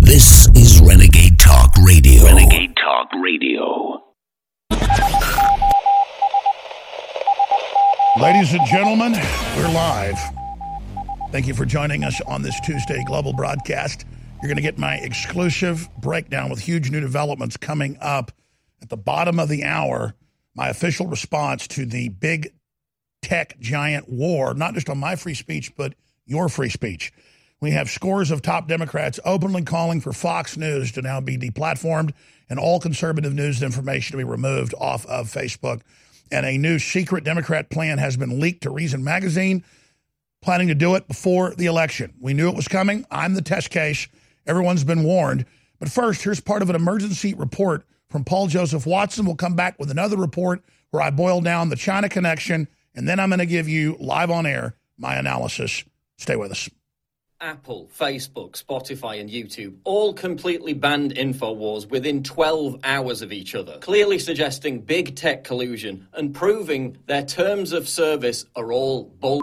This is Renegade Talk Radio. Renegade Talk Radio. Ladies and gentlemen, we're live. Thank you for joining us on this Tuesday global broadcast. You're going to get my exclusive breakdown with huge new developments coming up at the bottom of the hour. My official response to the big tech giant war, not just on my free speech, but your free speech. We have scores of top Democrats openly calling for Fox News to now be deplatformed and all conservative news information to be removed off of Facebook. And a new secret Democrat plan has been leaked to Reason Magazine, planning to do it before the election. We knew it was coming. I'm the test case. Everyone's been warned. But first, here's part of an emergency report from Paul Joseph Watson. We'll come back with another report where I boil down the China connection, and then I'm going to give you live on air my analysis. Stay with us. Apple, Facebook, Spotify, and YouTube all completely banned InfoWars within 12 hours of each other, clearly suggesting big tech collusion and proving their terms of service are all bull.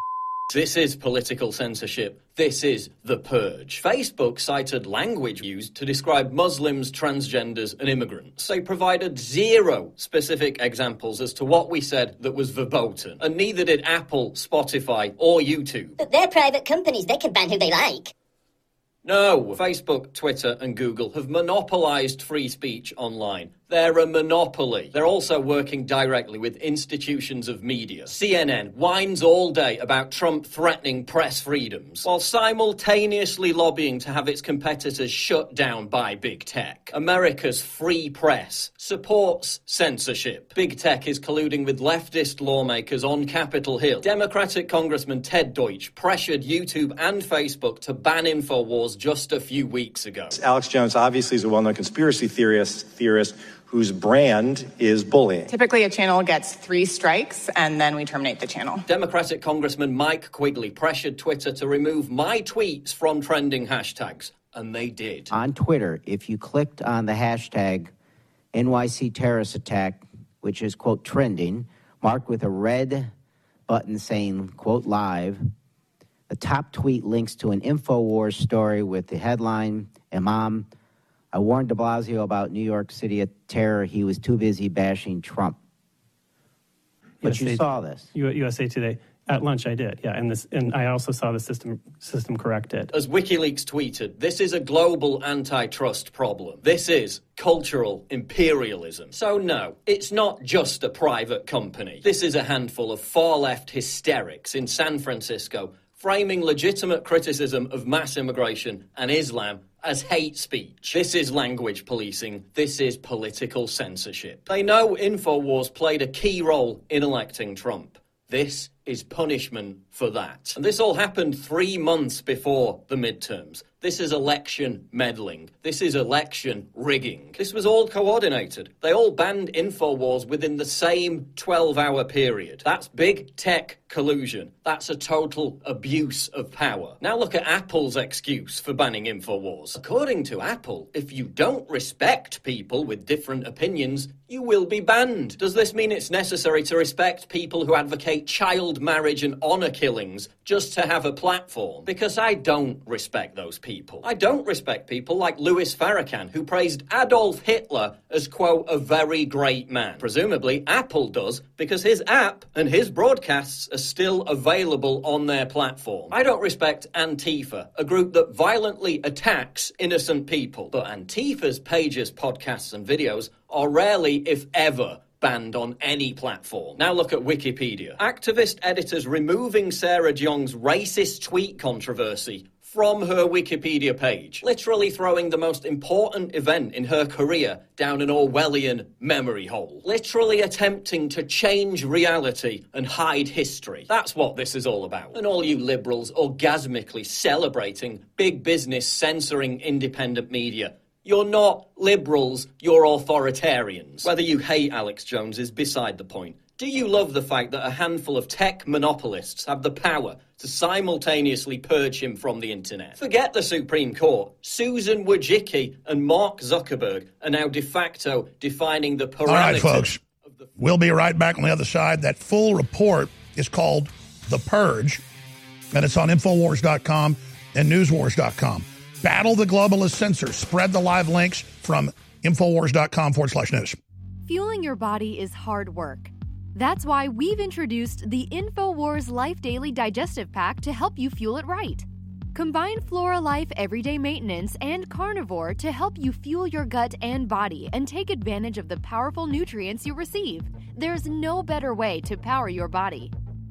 This is political censorship. This is the purge. Facebook cited language used to describe Muslims, transgenders, and immigrants. They provided zero specific examples as to what we said that was verboten, and neither did Apple, Spotify, or YouTube. But they're private companies. They can ban who they like. No, Facebook, Twitter, and Google have monopolized free speech online. They're a monopoly. They're also working directly with institutions of media. CNN whines all day about Trump threatening press freedoms, while simultaneously lobbying to have its competitors shut down by big tech. America's free press supports censorship. Big tech is colluding with leftist lawmakers on Capitol Hill. Democratic Congressman Ted Deutch pressured YouTube and Facebook to ban InfoWars just a few weeks ago. Alex Jones obviously is a well known conspiracy theorist, theorist whose brand is bullying. Typically, a channel gets three strikes and then we terminate the channel. Democratic Congressman Mike Quigley pressured Twitter to remove my tweets from trending hashtags, and they did. On Twitter, if you clicked on the hashtag NYC terrorist attack, which is, quote, trending, marked with a red button saying, quote, live, the top tweet links to an InfoWars story with the headline Imam I warned de Blasio about New York City terror. He was too busy bashing Trump. But USA, you saw this. USA Today. At lunch, I did, yeah, and this, and I also saw the system system corrected. As WikiLeaks tweeted, this is a global antitrust problem. This is cultural imperialism. So no, it's not just a private company. This is a handful of far left hysterics in San Francisco framing legitimate criticism of mass immigration and Islam as hate speech. This is language policing. This is political censorship. They know InfoWars played a key role in electing Trump. This is punishment for that. And this all happened three months before the midterms. This is election meddling. This is election rigging. This was all coordinated. They all banned InfoWars within the same 12 hour period. That's big tech collusion. That's a total abuse of power. Now look at Apple's excuse for banning InfoWars. According to Apple, if you don't respect people with different opinions, you will be banned. Does this mean it's necessary to respect people who advocate child marriage and honor killings just to have a platform? Because I don't respect those people. I don't respect people like Louis Farrakhan, who praised Adolf Hitler as, quote, a very great man. Presumably, Apple does, because his app and his broadcasts are still available on their platform. I don't respect Antifa, a group that violently attacks innocent people. But Antifa's pages, podcasts, and videos are rarely, if ever, banned on any platform. Now look at Wikipedia. Activist editors removing Sarah Jeong's racist tweet controversy from her Wikipedia page, literally throwing the most important event in her career down an Orwellian memory hole, literally attempting to change reality and hide history. That's what this is all about. And all you liberals orgasmically celebrating big business censoring independent media you're not liberals, you're authoritarians. Whether you hate Alex Jones is beside the point. Do you love the fact that a handful of tech monopolists have the power to simultaneously purge him from the internet? Forget the Supreme Court. Susan Wojcicki and Mark Zuckerberg are now de facto defining the parameters. All right, folks. We'll be right back on the other side. That full report is called The Purge, and it's on Infowars.com and Newswars.com. Battle the globalist censor. Spread the live links from Infowars.com forward slash news. Fueling your body is hard work. That's why we've introduced the InfoWars Life Daily Digestive Pack to help you fuel it right. Combine Flora Life Everyday Maintenance and Carnivore to help you fuel your gut and body and take advantage of the powerful nutrients you receive. There's no better way to power your body.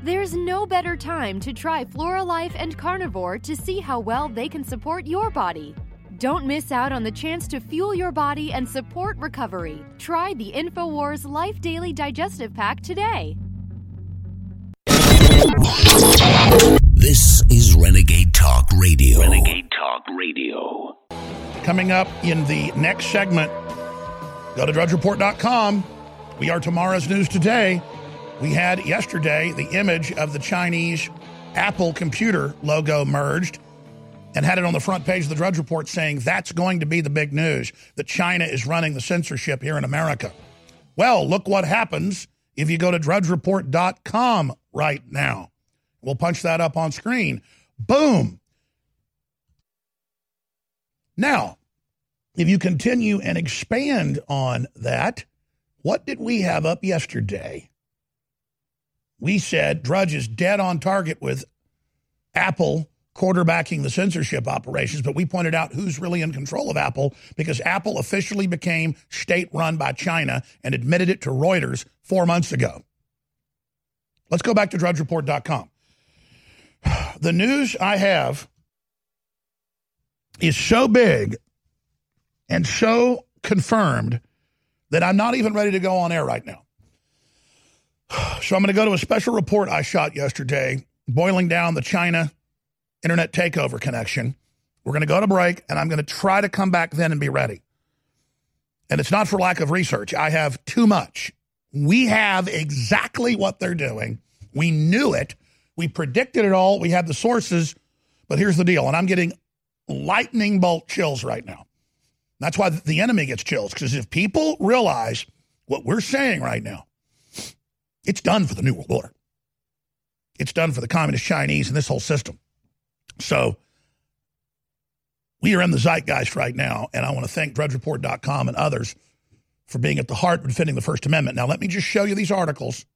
There's no better time to try Flora Life and Carnivore to see how well they can support your body. Don't miss out on the chance to fuel your body and support recovery. Try the InfoWars Life Daily Digestive Pack today. This is Renegade Talk Radio. Renegade Talk Radio. Coming up in the next segment, go to drudgereport.com. We are tomorrow's news today. We had yesterday the image of the Chinese Apple computer logo merged and had it on the front page of the Drudge Report saying that's going to be the big news that China is running the censorship here in America. Well, look what happens if you go to drudgereport.com right now. We'll punch that up on screen. Boom. Now, if you continue and expand on that, what did we have up yesterday? We said Drudge is dead on target with Apple quarterbacking the censorship operations, but we pointed out who's really in control of Apple because Apple officially became state run by China and admitted it to Reuters four months ago. Let's go back to drudgereport.com. The news I have is so big and so confirmed that I'm not even ready to go on air right now. So I'm going to go to a special report I shot yesterday, boiling down the China internet takeover connection. We're going to go to break, and I'm going to try to come back then and be ready. And it's not for lack of research. I have too much. We have exactly what they're doing. We knew it. We predicted it all. We had the sources. But here's the deal, and I'm getting lightning bolt chills right now. That's why the enemy gets chills, because if people realize what we're saying right now, it's done for the New World Order. It's done for the Communist Chinese and this whole system. So we are in the zeitgeist right now, and I want to thank DrudgeReport.com and others for being at the heart of defending the First Amendment. Now, let me just show you these articles.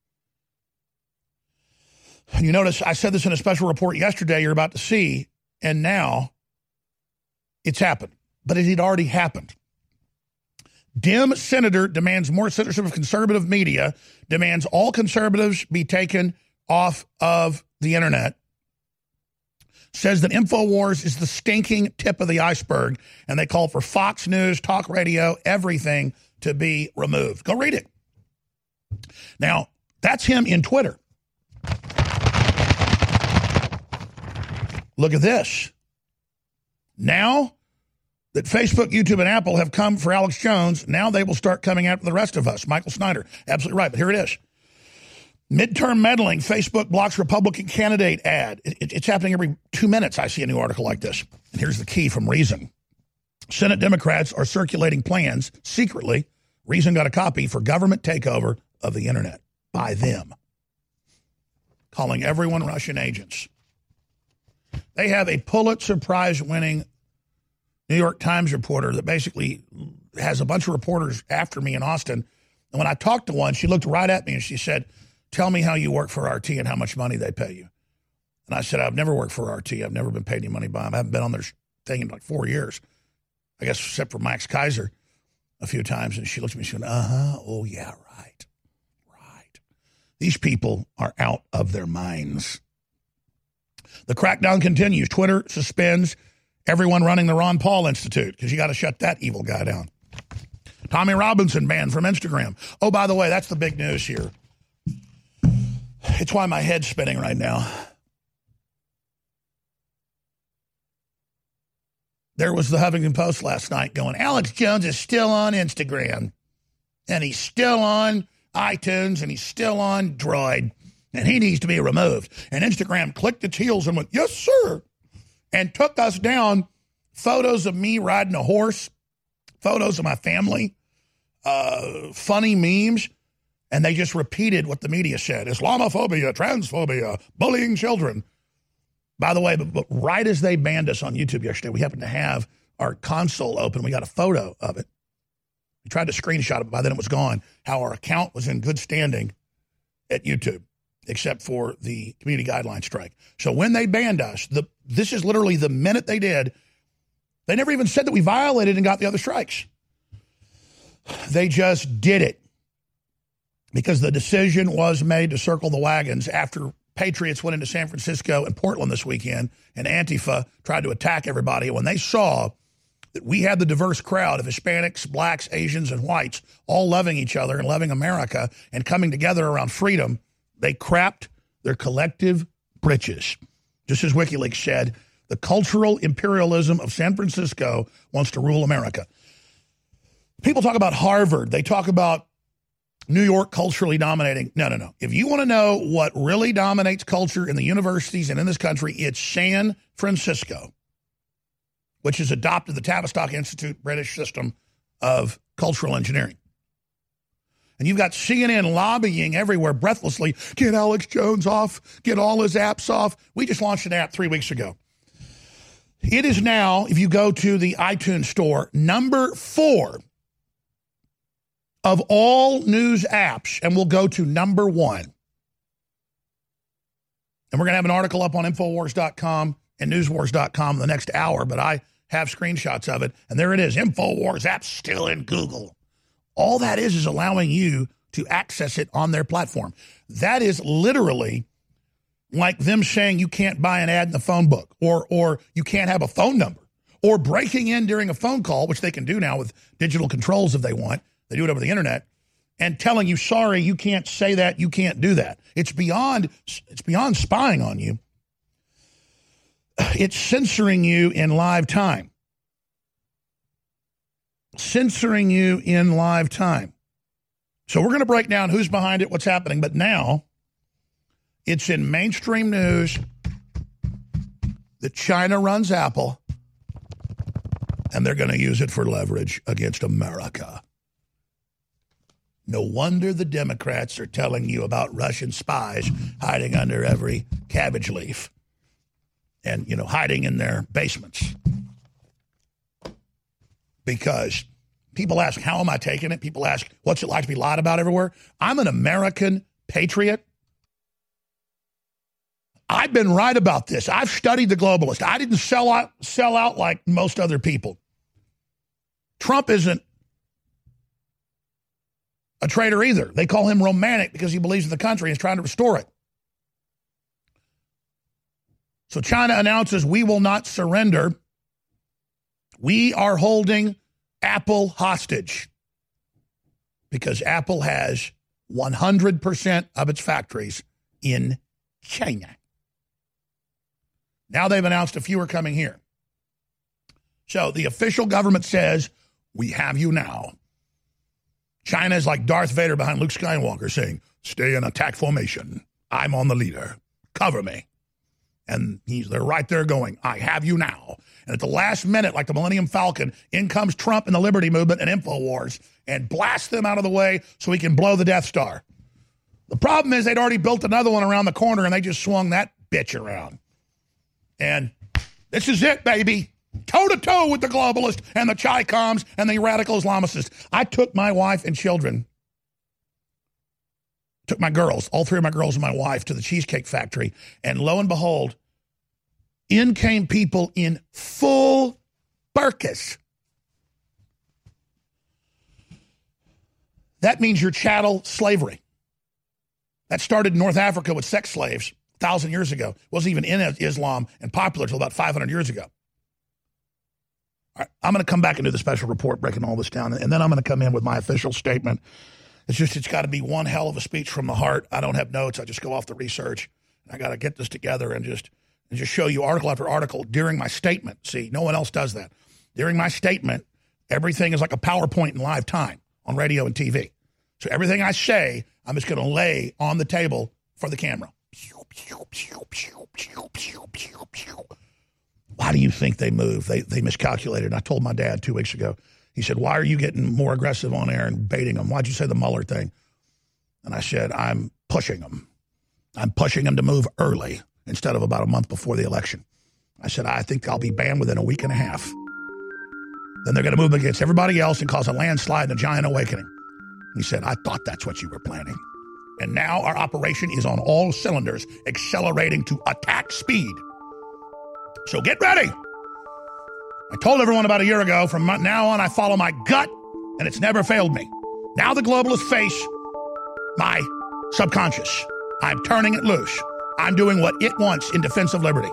You notice I said this in a special report yesterday you're about to see, and now it's happened. But it had already happened. Dem senator demands more censorship of conservative media, demands all conservatives be taken off of the internet, says that InfoWars is the stinking tip of the iceberg, and they call for Fox News, talk radio, everything to be removed. Go read it. Now, that's him in Twitter. Look at this. Now, that Facebook, YouTube, and Apple have come for Alex Jones, now they will start coming after the rest of us. Michael Snyder, absolutely right. But here it is. Midterm meddling, Facebook blocks Republican candidate ad. It, it, it's happening every two minutes. I see a new article like this. And here's the key from Reason Senate Democrats are circulating plans secretly. Reason got a copy for government takeover of the internet by them, calling everyone Russian agents. They have a Pulitzer Prize winning New York Times reporter that basically has a bunch of reporters after me in Austin. And when I talked to one, she looked right at me and she said, Tell me how you work for RT and how much money they pay you. And I said, I've never worked for RT. I've never been paid any money by them. I haven't been on their thing in like four years, I guess, except for Max Keiser a few times. And she looked at me and she went, Uh huh. Oh, yeah, right. Right. These people are out of their minds. The crackdown continues. Twitter suspends everyone running the Ron Paul Institute because you got to shut that evil guy down. Tommy Robinson banned from Instagram. Oh, by the way, that's the big news here. It's why my head's spinning right now. There was the Huffington Post last night going, Alex Jones is still on Instagram. and he's still on iTunes and he's still on Droid and he needs to be removed. And Instagram clicked its heels and went, Yes, sir. And took us down photos of me riding a horse, photos of my family, uh, funny memes. And they just repeated what the media said Islamophobia, transphobia, bullying children. By the way, but, but right as they banned us on YouTube yesterday, we happened to have our console open. We got a photo of it. We tried to screenshot it, but by then it was gone. How our account was in good standing at YouTube, except for the community guideline strike. So when they banned us, the this is literally the minute they did. They never even said that we violated and got the other strikes. They just did it because the decision was made to circle the wagons after Patriots went into San Francisco and Portland this weekend, and Antifa tried to attack everybody. When they saw that we had the diverse crowd of Hispanics, blacks, Asians, and whites all loving each other and loving America and coming together around freedom, they crapped their collective britches. Just as WikiLeaks said, the cultural imperialism of San Francisco wants to rule America. People talk about Harvard, they talk about New York culturally dominating. No, no, no. If you want to know what really dominates culture in the universities and in this country, it's San Francisco, which has adopted the Tavistock Institute British system of cultural engineering. And you've got CNN lobbying everywhere breathlessly get Alex Jones off, get all his apps off. We just launched an app three weeks ago. It is now, if you go to the iTunes store, number four of all news apps, and we'll go to number one. And we're going to have an article up on Infowars.com and Newswars.com in the next hour, but I have screenshots of it. And there it is Infowars app still in Google. All that is is allowing you to access it on their platform. That is literally like them saying you can't buy an ad in the phone book or or you can't have a phone number or breaking in during a phone call, which they can do now with digital controls if they want. They do it over the internet and telling you, sorry, you can't say that, you can't do that. It's beyond it's beyond spying on you. It's censoring you in live time. Censoring you in live time. So we're going to break down who's behind it, what's happening, but now it's in mainstream news that China runs Apple and they're going to use it for leverage against America. No wonder the Democrats are telling you about Russian spies hiding under every cabbage leaf and, you know, hiding in their basements. Because people ask, how am I taking it? People ask, what's it like to be lied about everywhere? I'm an American patriot. I've been right about this. I've studied the globalist. I didn't sell out, sell out like most other people. Trump isn't a traitor either. They call him romantic because he believes in the country and is trying to restore it. So China announces we will not surrender. We are holding Apple hostage because Apple has 100% of its factories in China. Now they've announced a few are coming here. So the official government says, We have you now. China is like Darth Vader behind Luke Skywalker saying, Stay in attack formation. I'm on the leader. Cover me. And he's they're right there going, I have you now. And at the last minute, like the Millennium Falcon, in comes Trump and the Liberty Movement and InfoWars and blast them out of the way so he can blow the Death Star. The problem is they'd already built another one around the corner and they just swung that bitch around. And this is it, baby toe to toe with the globalists and the Chi Coms and the radical Islamicists. I took my wife and children, took my girls, all three of my girls and my wife, to the Cheesecake Factory, and lo and behold, in came people in full burkas. That means you're chattel slavery. That started in North Africa with sex slaves thousand years ago. It wasn't even in Islam and popular until about 500 years ago. All right, I'm going to come back and do the special report breaking all this down, and then I'm going to come in with my official statement. It's just, it's got to be one hell of a speech from the heart. I don't have notes. I just go off the research. I got to get this together and just, and just show you article after article during my statement. See, no one else does that. During my statement, everything is like a PowerPoint in live time. on radio and TV. So everything I say, I'm just going to lay on the table for the camera. Why do you think they move? They, they miscalculated. I told my dad two weeks ago. He said, Why are you getting more aggressive on air and baiting them? Why'd you say the Mueller thing? And I said, I'm pushing them. I'm pushing them to move early instead of about a month before the election. I said, I think I'll be banned within a week and a half. Then they're going to move against everybody else and cause a landslide and a giant awakening. He said, I thought that's what you were planning. And now our operation is on all cylinders, accelerating to attack speed. So get ready. I told everyone about a year ago, from now on, I follow my gut, and it's never failed me. Now the globalists face my subconscious. I'm turning it loose. I'm doing what it wants in defense of liberty.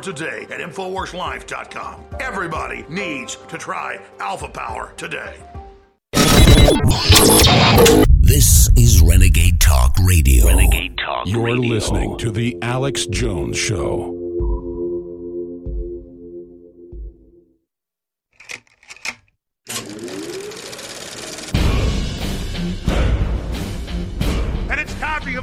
today at InfoWarsLife.com. Everybody needs to try Alpha Power today. This is Renegade Talk Radio. Renegade Talk You're Radio. listening to The Alex Jones Show.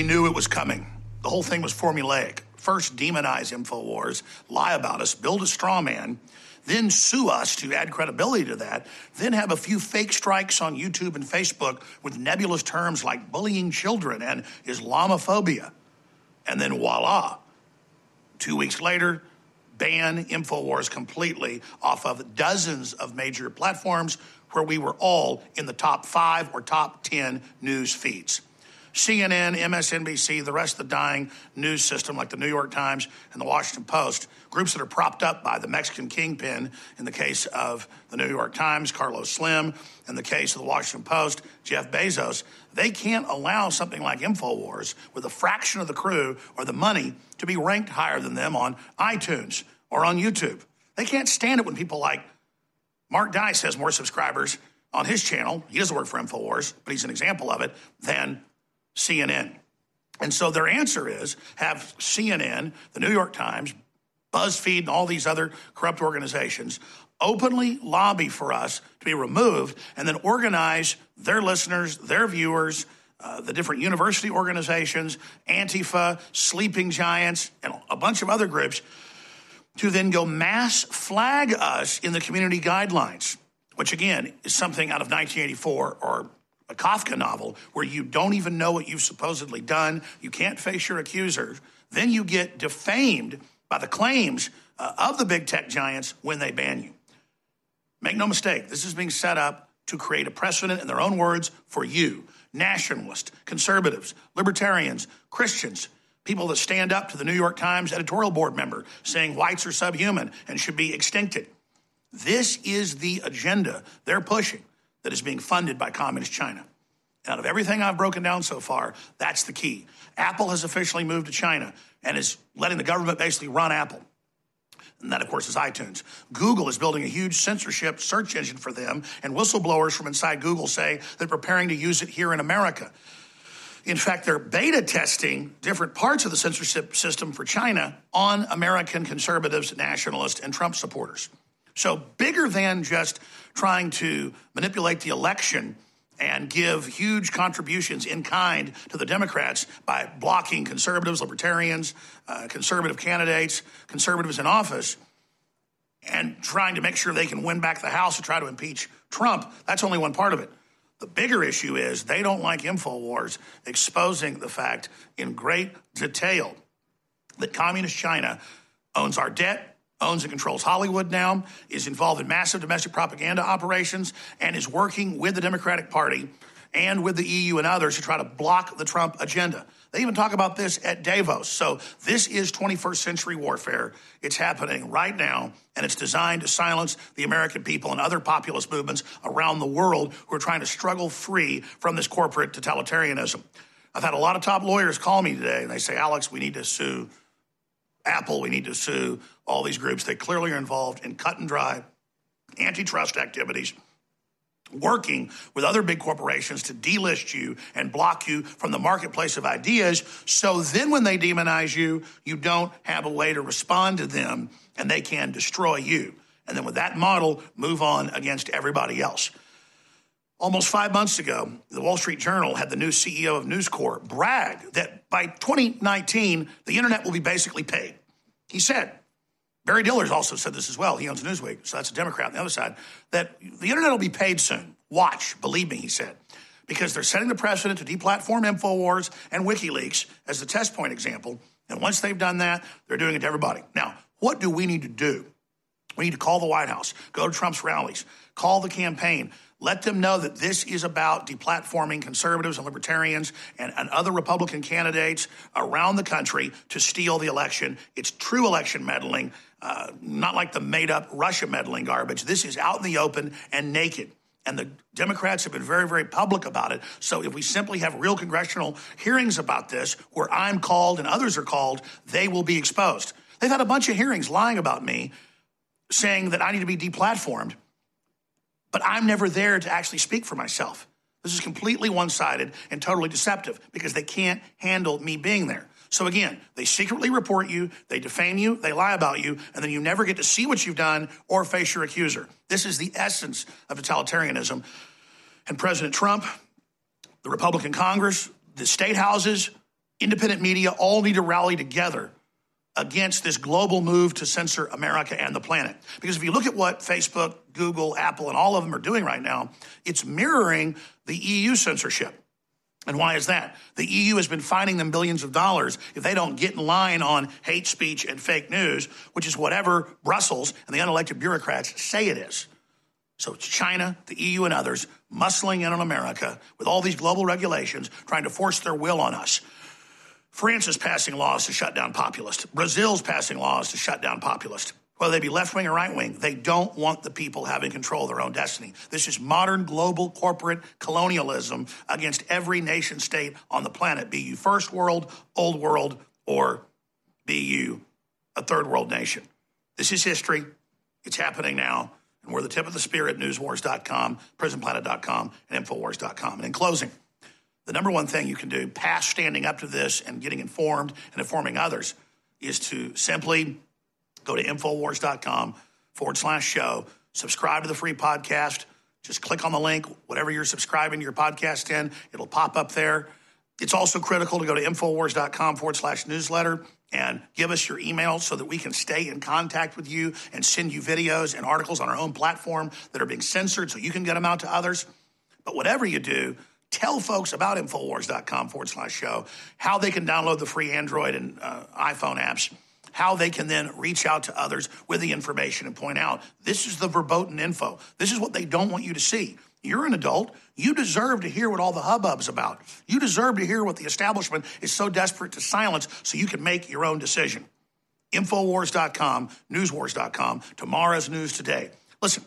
We knew it was coming. The whole thing was formulaic. First, demonize InfoWars, lie about us, build a straw man, then sue us to add credibility to that, then have a few fake strikes on YouTube and Facebook with nebulous terms like bullying children and Islamophobia. And then voila. Two weeks later, ban InfoWars completely off of dozens of major platforms where we were all in the top five or top 10 news feeds. CNN, MSNBC, the rest of the dying news system like the New York Times and the Washington Post, groups that are propped up by the Mexican kingpin in the case of the New York Times, Carlos Slim, in the case of the Washington Post, Jeff Bezos, they can't allow something like InfoWars with a fraction of the crew or the money to be ranked higher than them on iTunes or on YouTube. They can't stand it when people like Mark Dice has more subscribers on his channel. He doesn't work for InfoWars, but he's an example of it, than CNN. And so their answer is have CNN, the New York Times, BuzzFeed, and all these other corrupt organizations openly lobby for us to be removed and then organize their listeners, their viewers, uh, the different university organizations, Antifa, Sleeping Giants, and a bunch of other groups to then go mass flag us in the community guidelines, which again is something out of 1984 or a Kafka novel where you don't even know what you've supposedly done, you can't face your accusers, then you get defamed by the claims uh, of the big tech giants when they ban you. Make no mistake, this is being set up to create a precedent in their own words for you, nationalists, conservatives, libertarians, Christians, people that stand up to the New York Times editorial board member saying whites are subhuman and should be extincted. This is the agenda they're pushing that is being funded by Communist China. Out of everything I've broken down so far, that's the key. Apple has officially moved to China and is letting the government basically run Apple. And that, of course, is iTunes. Google is building a huge censorship search engine for them, and whistleblowers from inside Google say they're preparing to use it here in America. In fact, they're beta testing different parts of the censorship system for China on American conservatives, nationalists, and Trump supporters. So, bigger than just trying to manipulate the election and give huge contributions in kind to the Democrats by blocking conservatives, libertarians, uh, conservative candidates, conservatives in office, and trying to make sure they can win back the House to try to impeach Trump. That's only one part of it. The bigger issue is they don't like InfoWars exposing the fact in great detail that Communist China owns our debt, owns and controls Hollywood now, is involved in massive domestic propaganda operations, and is working with the Democratic Party and with the EU and others to try to block the Trump agenda. They even talk about this at Davos. So this is 21st century warfare. It's happening right now, and it's designed to silence the American people and other populist movements around the world who are trying to struggle free from this corporate totalitarianism. I've had a lot of top lawyers call me today, and they say, Alex, we need to sue Apple, we need to sue all these groups. They clearly are involved in cut and dry antitrust activities, working with other big corporations to delist you and block you from the marketplace of ideas. So then when they demonize you, you don't have a way to respond to them and they can destroy you. And then with that model, move on against everybody else. Almost five months ago, the Wall Street Journal had the new CEO of News Corp brag that by 2019, the internet will be basically paid. He said, Barry Dillers also said this as well. He owns Newsweek, so that's a Democrat on the other side, that the internet will be paid soon. Watch, believe me, he said, because they're setting the precedent to deplatform InfoWars and WikiLeaks as the test point example. And once they've done that, they're doing it to everybody. Now, what do we need to do? We need to call the White House, go to Trump's rallies, call the campaign, let them know that this is about deplatforming conservatives and libertarians and, and, other Republican candidates around the country to steal the election. It's true election meddling, uh, not like the made up Russia meddling garbage. This is out in the open and naked. And the Democrats have been very, very public about it. So if we simply have real congressional hearings about this, where I'm called and others are called, they will be exposed. They've had a bunch of hearings lying about me, saying that I need to be deplatformed but I'm never there to actually speak for myself. This is completely one sided and totally deceptive because they can't handle me being there. So again, they secretly report you, they defame you, they lie about you, and then you never get to see what you've done or face your accuser. This is the essence of totalitarianism. And President Trump, the Republican Congress, the state houses, independent media all need to rally together against this global move to censor America and the planet. Because if you look at what Facebook, Google, Apple, and all of them are doing right now, it's mirroring the EU censorship. And why is that? The EU has been fining them billions of dollars if they don't get in line on hate speech and fake news, which is whatever Brussels and the unelected bureaucrats say it is. So it's China, the EU, and others muscling in on America with all these global regulations, trying to force their will on us. France is passing laws to shut down populists. Brazil's passing laws to shut down populists. Whether they be left wing or right wing, they don't want the people having control of their own destiny. This is modern global corporate colonialism against every nation state on the planet, be you first world, old world, or be you a third world nation. This is history. It's happening now. And we're the tip of the spear at newswars.com, prisonplanet.com, and infowars.com. And in closing, the number one thing you can do past standing up to this and getting informed and informing others is to simply go to Infowars.com forward slash show, subscribe to the free podcast. Just click on the link, whatever you're subscribing your podcast in, it'll pop up there. It's also critical to go to Infowars.com forward slash newsletter and give us your email so that we can stay in contact with you and send you videos and articles on our own platform that are being censored so you can get them out to others. But whatever you do, tell folks about Infowars.com forward slash show, how they can download the free Android and uh, iPhone apps, how they can then reach out to others with the information and point out this is the verboten info. This is what they don't want you to see. You're an adult. You deserve to hear what all the hubbub's about. You deserve to hear what the establishment is so desperate to silence so you can make your own decision. Infowars.com, newswars.com, tomorrow's news today. Listen,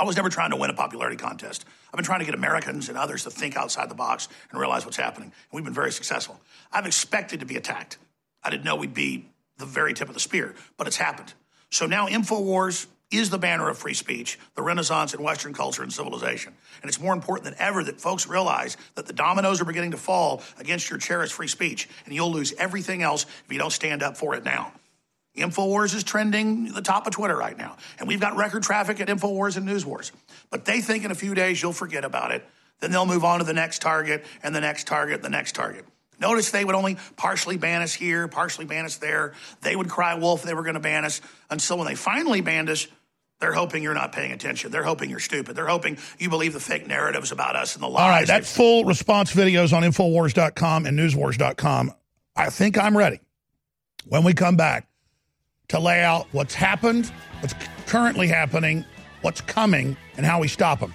I was never trying to win a popularity contest. I've been trying to get Americans and others to think outside the box and realize what's happening. And we've been very successful. I've expected to be attacked. I didn't know we'd be the very tip of the spear, but it's happened. So now InfoWars is the banner of free speech, the renaissance in Western culture and civilization. And it's more important than ever that folks realize that the dominoes are beginning to fall against your cherished free speech, and you'll lose everything else if you don't stand up for it now. InfoWars is trending the top of Twitter right now. And we've got record traffic at InfoWars and NewsWars. But they think in a few days you'll forget about it. Then they'll move on to the next target and the next target, and the next target. Notice they would only partially ban us here, partially ban us there. They would cry wolf, they were going to ban us. Until when they finally banned us, they're hoping you're not paying attention. They're hoping you're stupid. They're hoping you believe the fake narratives about us and the lies. All right, that full response videos on Infowars.com and Newswars.com. I think I'm ready. When we come back, to lay out what's happened, what's currently happening, what's coming, and how we stop them.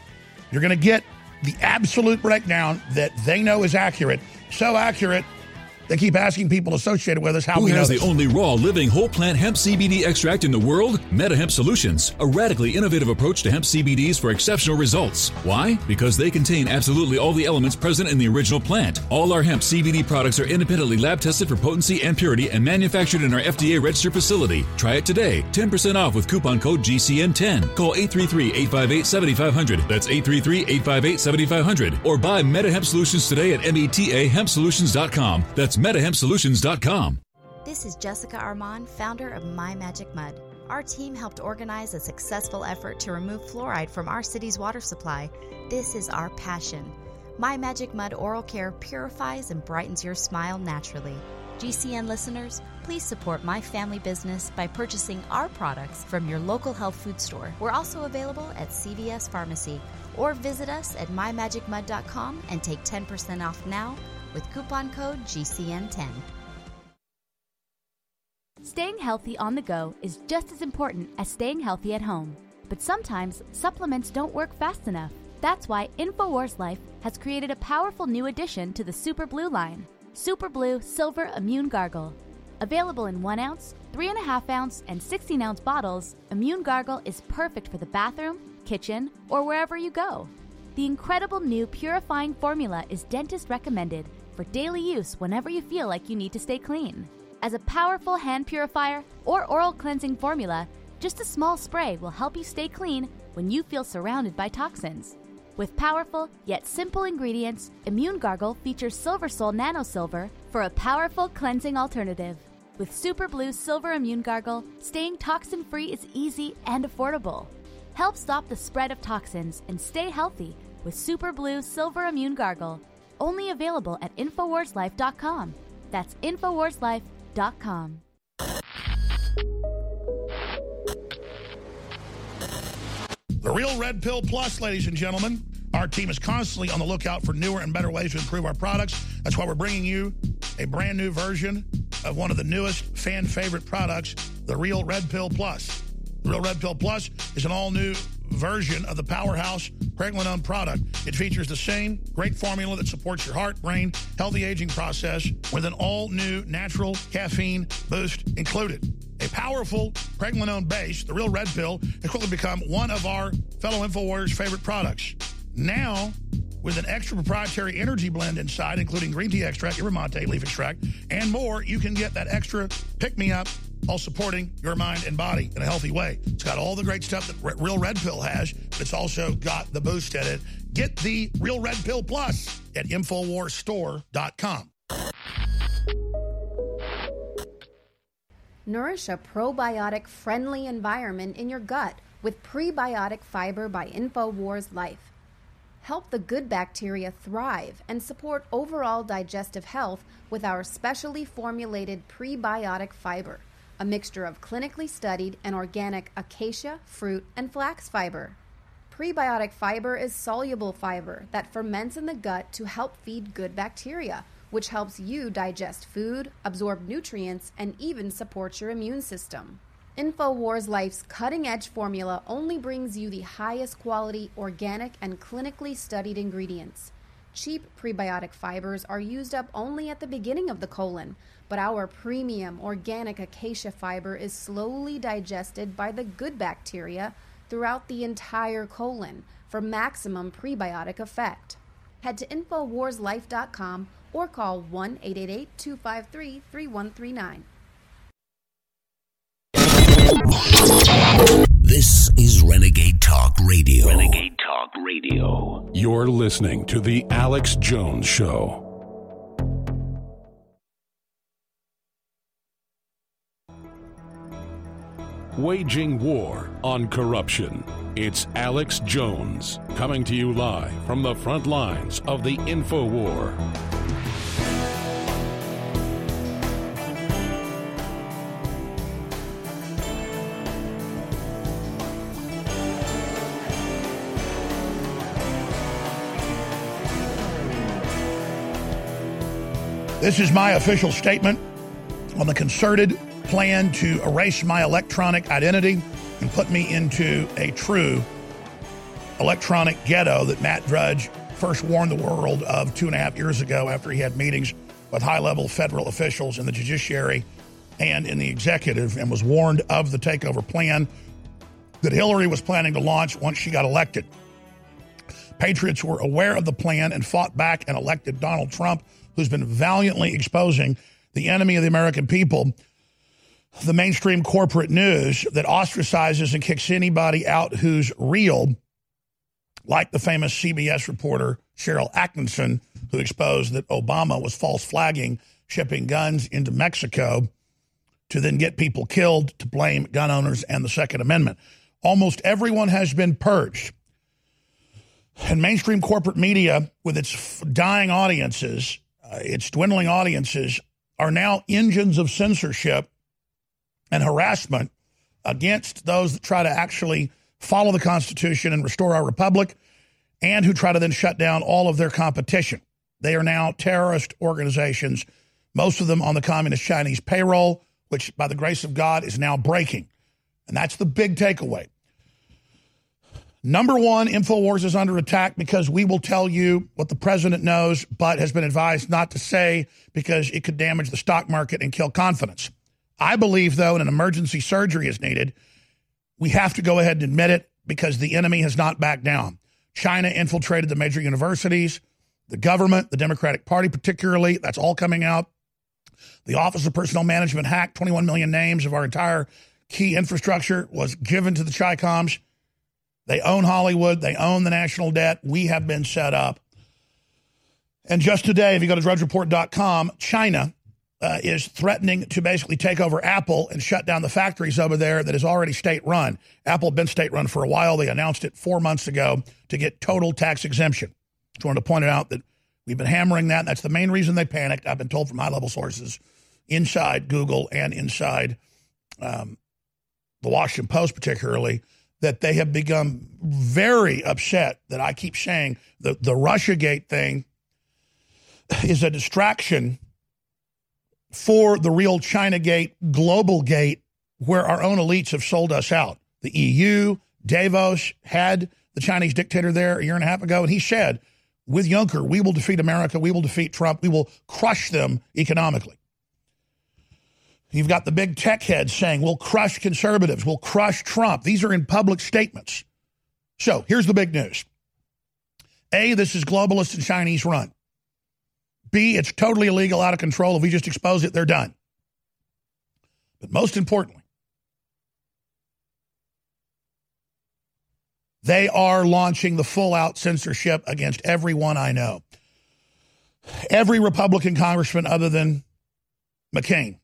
You're going to get the absolute breakdown that they know is accurate. So accurate they keep asking people associated with us how Who we has the only raw living whole plant hemp CBD extract in the world? MetaHemp Solutions, a radically innovative approach to hemp CBDs for exceptional results. Why? Because they contain absolutely all the elements present in the original plant. All our hemp CBD products are independently lab tested for potency and purity and manufactured in our FDA registered facility. Try it today. 10% off with coupon code GCN10. Call 833-858-7500. That's 833-858-7500. Or buy MetaHemp Solutions today at metahempsolutions.com. That's metahempsolutions.com. This is Jessica Armand, founder of My Magic Mud. Our team helped organize a successful effort to remove fluoride from our city's water supply. This is our passion. My Magic Mud Oral Care purifies and brightens your smile naturally. GCN listeners, please support my family business by purchasing our products from your local health food store. We're also available at CVS Pharmacy or visit us at mymagicmud.com and take 10% off now with coupon code GCN10. Staying healthy on the go is just as important as staying healthy at home. But sometimes supplements don't work fast enough. That's why InfoWars Life has created a powerful new addition to the Super Blue line Super Blue Silver Immune Gargle. Available in 1 ounce, 3.5 ounce, and 16 ounce bottles, Immune Gargle is perfect for the bathroom, kitchen, or wherever you go. The incredible new purifying formula is dentist recommended for daily use whenever you feel like you need to stay clean. As a powerful hand purifier or oral cleansing formula, just a small spray will help you stay clean when you feel surrounded by toxins. With powerful yet simple ingredients, Immune Gargle features Silver Sol Nano Silver for a powerful cleansing alternative. With Super Blue Silver Immune Gargle, staying toxin free is easy and affordable. Help stop the spread of toxins and stay healthy with Super Blue Silver Immune Gargle. Only available at InfoWarsLife.com. That's InfoWarsLife.com. The Real Red Pill Plus, ladies and gentlemen. Our team is constantly on the lookout for newer and better ways to improve our products. That's why we're bringing you a brand new version of one of the newest fan favorite products, the Real Red Pill Plus. Real Red Pill Plus is an all new version of the powerhouse pregnenolone product. It features the same great formula that supports your heart, brain, healthy aging process with an all new natural caffeine boost included. A powerful pregnenolone base, the Real Red Pill, has quickly become one of our fellow InfoWarriors' favorite products. Now, with an extra proprietary energy blend inside, including green tea extract, yerba mate leaf extract, and more, you can get that extra pick-me-up while supporting your mind and body in a healthy way. It's got all the great stuff that Real Red Pill has, but it's also got the boost in it. Get the Real Red Pill Plus at InfoWarsStore.com. Nourish a probiotic friendly environment in your gut with prebiotic fiber by InfoWars Life. Help the good bacteria thrive and support overall digestive health with our specially formulated prebiotic fiber, a mixture of clinically studied and organic acacia, fruit, and flax fiber. Prebiotic fiber is soluble fiber that ferments in the gut to help feed good bacteria which helps you digest food, absorb nutrients, and even support your immune system. InfoWars Life's cutting edge formula only brings you the highest quality, organic, and clinically studied ingredients. Cheap prebiotic fibers are used up only at the beginning of the colon, but our premium organic acacia fiber is slowly digested by the good bacteria throughout the entire colon for maximum prebiotic effect. Head to InfoWarsLife.com or call 1 888 253 3139. This is Renegade Talk Radio. Renegade Talk Radio. You're listening to The Alex Jones Show. Waging war on corruption. It's Alex Jones coming to you live from the front lines of the info war. This is my official statement on the concerted plan to erase my electronic identity and put me into a true electronic ghetto that Matt Drudge first warned the world of two and a half years ago after he had meetings with high level federal officials in the judiciary and in the executive and was warned of the takeover plan that Hillary was planning to launch once she got elected. Patriots were aware of the plan and fought back and elected Donald Trump who's been valiantly exposing the enemy of the American people, the mainstream corporate news that ostracizes and kicks anybody out who's real, like the famous CBS reporter Sharyl Attkisson, who exposed that Obama was false flagging shipping guns into Mexico to then get people killed to blame gun owners and the Second Amendment. Almost everyone has been purged. And mainstream corporate media, with its dying audiences, uh, its dwindling audiences are now engines of censorship and harassment against those that try to actually follow the Constitution and restore our republic and who try to then shut down all of their competition. They are now terrorist organizations, most of them on the communist Chinese payroll, which by the grace of God is now breaking. And that's the big takeaway. Number one, InfoWars is under attack because we will tell you what the president knows, but has been advised not to say because it could damage the stock market and kill confidence. I believe, though, an emergency surgery is needed. We have to go ahead and admit it because the enemy has not backed down. China infiltrated the major universities, the government, the Democratic Party, particularly. That's all coming out. The Office of Personnel Management hacked 21 million names of our entire key infrastructure was given to the Chicoms. They own Hollywood. They own the national debt. We have been set up. And just today, if you go to drudgereport.com, China uh, is threatening to basically take over Apple and shut down the factories over there that is already state run. Apple had been state run for a while. They announced it four months ago to get total tax exemption. Just wanted to point out that we've been hammering that. That's the main reason they panicked. I've been told from high level sources inside Google and inside um, the Washington Post, particularly, that they have become very upset that I keep saying the, the Russiagate thing is a distraction for the real China Gate, global gate, where our own elites have sold us out. The EU, Davos had the Chinese dictator there a year and a half ago, and he said, with Juncker, we will defeat America, we will defeat Trump, we will crush them economically. You've got the big tech heads saying, we'll crush conservatives, we'll crush Trump. These are in public statements. So here's the big news A, this is globalist and Chinese run. B, it's totally illegal, out of control. If we just expose it, they're done. But most importantly, they are launching the full out censorship against everyone I know. Every Republican congressman other than McCain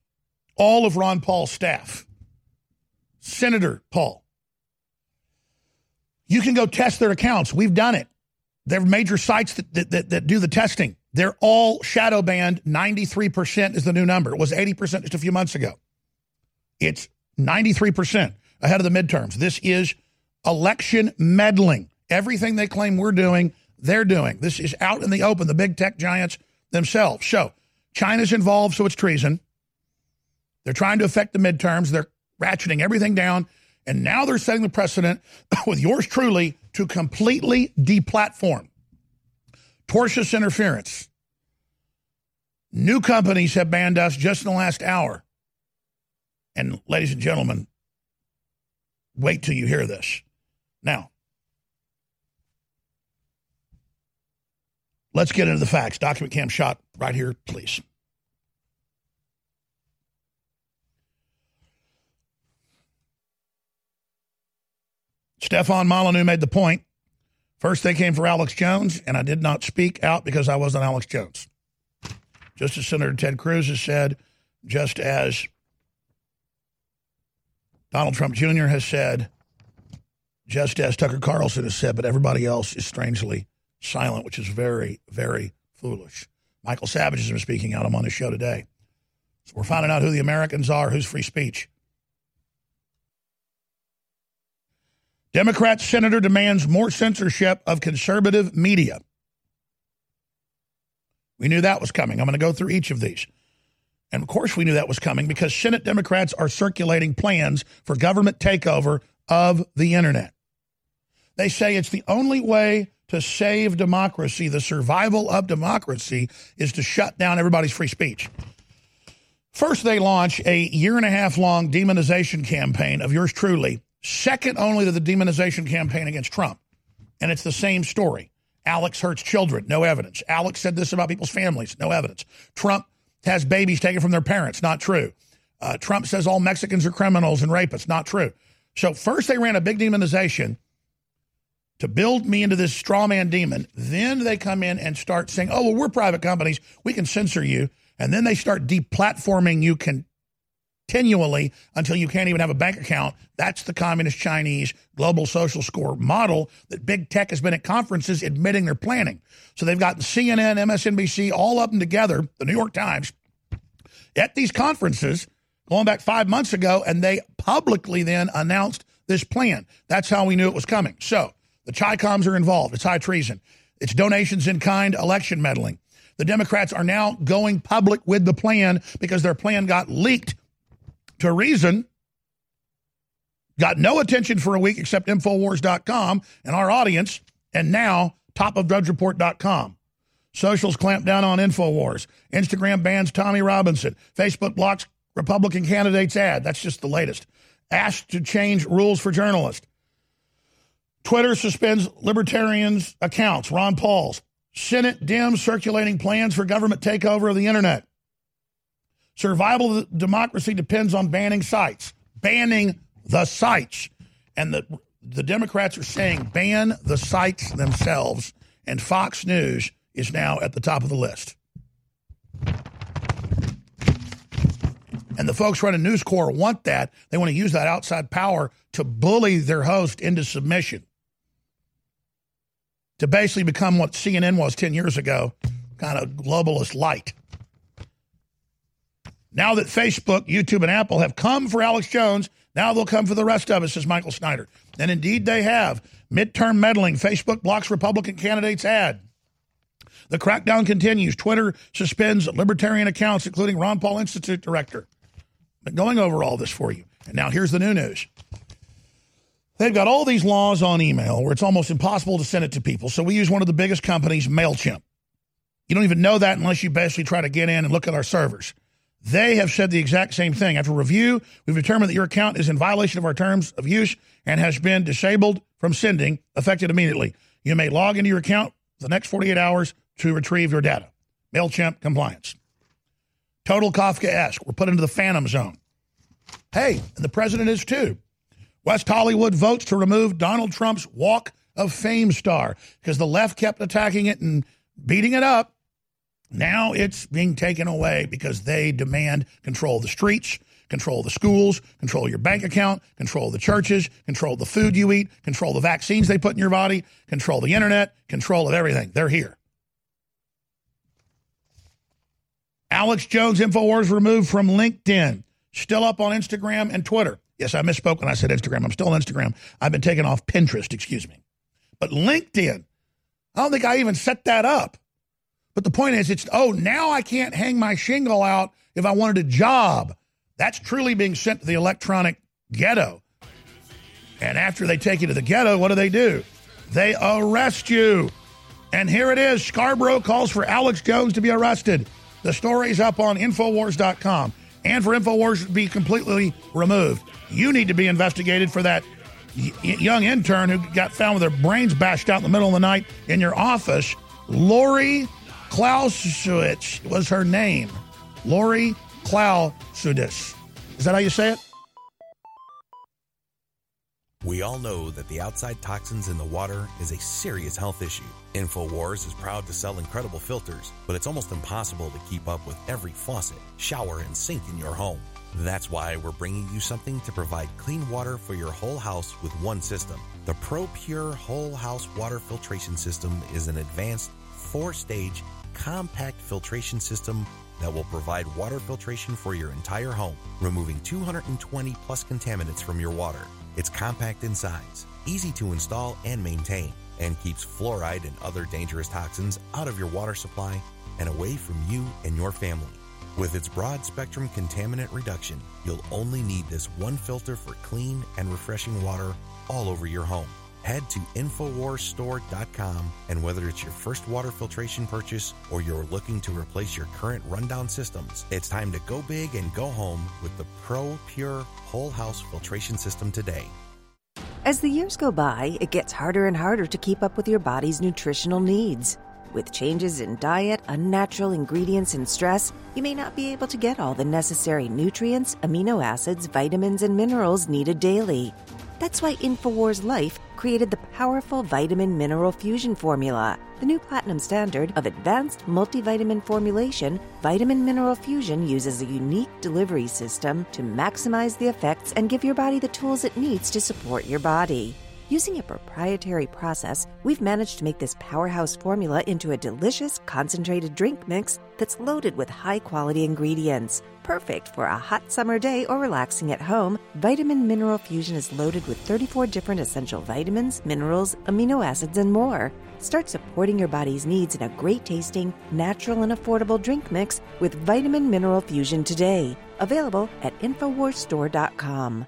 all of Ron Paul's staff, Senator Paul. You can go test their accounts. We've done it. There are major sites that, that, that, that do the testing. They're all shadow banned. 93% is the new number. It was 80% just a few months ago. It's 93% ahead of the midterms. This is election meddling. Everything they claim we're doing, they're doing. This is out in the open, the big tech giants themselves. So China's involved, so it's treason. They're trying to affect the midterms. They're ratcheting everything down. And now they're setting the precedent with yours truly to completely deplatform. Tortious interference. New companies have banned us just in the last hour. And ladies and gentlemen, wait till you hear this. Now, let's get into the facts. Document cam shot right here, please. Stefan Molyneux made the point. First, they came for Alex Jones, and I did not speak out because I wasn't Alex Jones. Just as Senator Ted Cruz has said, just as Donald Trump Jr. has said, just as Tucker Carlson has said, but everybody else is strangely silent, which is very, very foolish. Michael Savage has been speaking out. I'm on his show today. So we're finding out who the Americans are, who's free speech. Democrat senator demands more censorship of conservative media. We knew that was coming. I'm going to go through each of these. And of course, we knew that was coming because Senate Democrats are circulating plans for government takeover of the internet. They say it's the only way to save democracy, the survival of democracy, is to shut down everybody's free speech. First, they launch a year and a half long demonization campaign of yours truly second only to the demonization campaign against Trump. And it's the same story. Alex hurts children, no evidence. Alex said this about people's families, no evidence. Trump has babies taken from their parents, not true. Uh, Trump says all Mexicans are criminals and rapists, not true. So first they ran a big demonization to build me into this straw man demon. Then they come in and start saying, oh, well, we're private companies. We can censor you. And then they start deplatforming you can continually until you can't even have a bank account. That's the communist Chinese global social score model that big tech has been at conferences admitting they're planning. So they've gotten CNN, MSNBC, all of them together, the New York Times, at these conferences going back five months ago, and they publicly then announced this plan. That's how we knew it was coming. So the Chicoms are involved. It's high treason. It's donations in kind, election meddling. The Democrats are now going public with the plan because their plan got leaked to reason got no attention for a week except Infowars.com and our audience, and now topofdrudgereport.com. Socials clamp down on Infowars. Instagram bans Tommy Robinson. Facebook blocks Republican candidates' ad. That's just the latest. Asked to change rules for journalists. Twitter suspends libertarians' accounts. Ron Paul's. Senate Dems circulating plans for government takeover of the internet. Survival of democracy depends on banning sites. Banning the sites. And the, the Democrats are saying ban the sites themselves. And Fox News is now at the top of the list. And the folks running News Corp want that. They want to use that outside power to bully their host into submission. To basically become what CNN was 10 years ago, kind of globalist light. Now that Facebook, YouTube, and Apple have come for Alex Jones, now they'll come for the rest of us, says Michael Snyder. And indeed they have. Midterm meddling. Facebook blocks Republican candidates' ad. The crackdown continues. Twitter suspends libertarian accounts, including Ron Paul Institute director. Been going over all this for you. And now here's the new news. They've got all these laws on email where it's almost impossible to send it to people. So we use one of the biggest companies, MailChimp. You don't even know that unless you basically try to get in and look at our servers. They have said the exact same thing. After review, we've determined that your account is in violation of our terms of use and has been disabled from sending, affected immediately. You may log into your account the next 48 hours to retrieve your data. MailChimp compliance. Total Kafka-esque. We're put into the phantom zone. Hey, and the president is too. West Hollywood votes to remove Donald Trump's Walk of Fame star because the left kept attacking it and beating it up. Now it's being taken away because they demand control of the streets, control the schools, control your bank account, control the churches, control the food you eat, control the vaccines they put in your body, control the internet, control of everything. They're here. Alex Jones Infowars removed from LinkedIn, still up on Instagram and Twitter. Yes, I misspoke when I said Instagram. I'm still on Instagram. I've been taken off Pinterest, excuse me. But LinkedIn, I don't think I even set that up. But the point is, it's, oh, now I can't hang my shingle out if I wanted a job. That's truly being sent to the electronic ghetto. And after they take you to the ghetto, what do they do? They arrest you. And here it is Scarborough calls for Alex Jones to be arrested. The story's up on Infowars.com. And for Infowars to be completely removed, you need to be investigated for that y- young intern who got found with her brains bashed out in the middle of the night in your office. Lori Klausowitz was her name. Lori Klausowitz. Is that how you say it? We all know that the outside toxins in the water is a serious health issue. InfoWars is proud to sell incredible filters, but it's almost impossible to keep up with every faucet, shower, and sink in your home. That's why we're bringing you something to provide clean water for your whole house with one system. The ProPure Whole House Water Filtration System is an advanced four stage compact filtration system that will provide water filtration for your entire home, removing 220 plus contaminants from your water. It's compact in size, easy to install and maintain, and keeps fluoride and other dangerous toxins out of your water supply and away from you and your family. With its broad spectrum contaminant reduction, you'll only need this one filter for clean and refreshing water all over your home. Head to InfoWarsStore.com and whether it's your first water filtration purchase or you're looking to replace your current rundown systems, it's time to go big and go home with the Pro Pure Whole House Filtration System today. As the years go by, it gets harder and harder to keep up with your body's nutritional needs. With changes in diet, unnatural ingredients, and stress, you may not be able to get all the necessary nutrients, amino acids, vitamins, and minerals needed daily. That's why InfoWars Life created the powerful vitamin mineral fusion formula. The new platinum standard of advanced multivitamin formulation, vitamin mineral fusion uses a unique delivery system to maximize the effects and give your body the tools it needs to support your body. Using a proprietary process, we've managed to make this powerhouse formula into a delicious, concentrated drink mix that's loaded with high quality ingredients. Perfect for a hot summer day or relaxing at home, Vitamin Mineral Fusion is loaded with 34 different essential vitamins, minerals, amino acids, and more. Start supporting your body's needs in a great tasting, natural, and affordable drink mix with Vitamin Mineral Fusion today. Available at InfoWarsStore.com.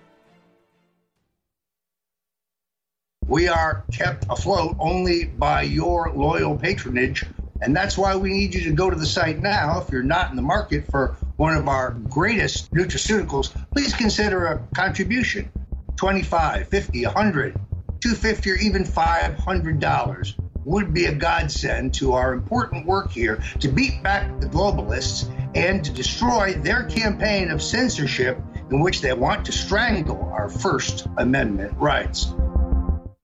We are kept afloat only by your loyal patronage. And that's why we need you to go to the site now. If you're not in the market for one of our greatest nutraceuticals, please consider a contribution 25 50 100 250 or even $500 would be a godsend to our important work here to beat back the globalists and to destroy their campaign of censorship in which they want to strangle our First Amendment rights.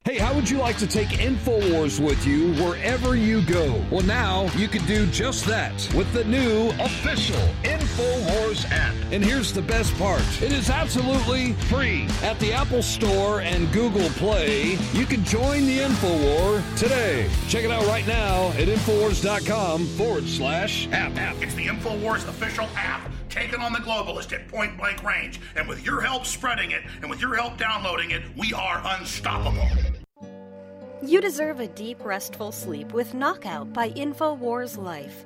Hey, how would you like to take InfoWars with you wherever you go? Well, now you can do just that with the new official InfoWars app. And here's the best part it is absolutely free. At the Apple Store and Google Play, you can join the InfoWar today. Check it out right now at InfoWars.com forward slash app. app. It's the InfoWars official app taking on the globalist at point blank range. And with your help spreading it and with your help downloading it, we are unstoppable. You deserve a deep, restful sleep with Knockout by InfoWars Life.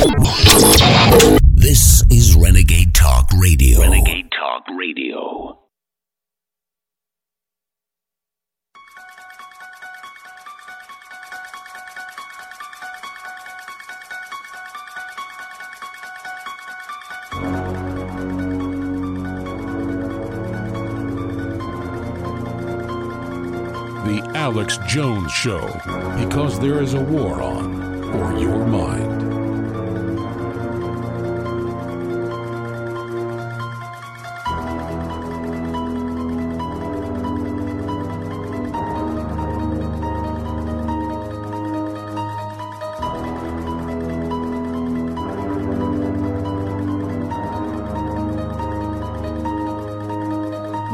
This is Renegade Talk Radio. Renegade Talk Radio. The Alex Jones Show, because there is a war on for your mind.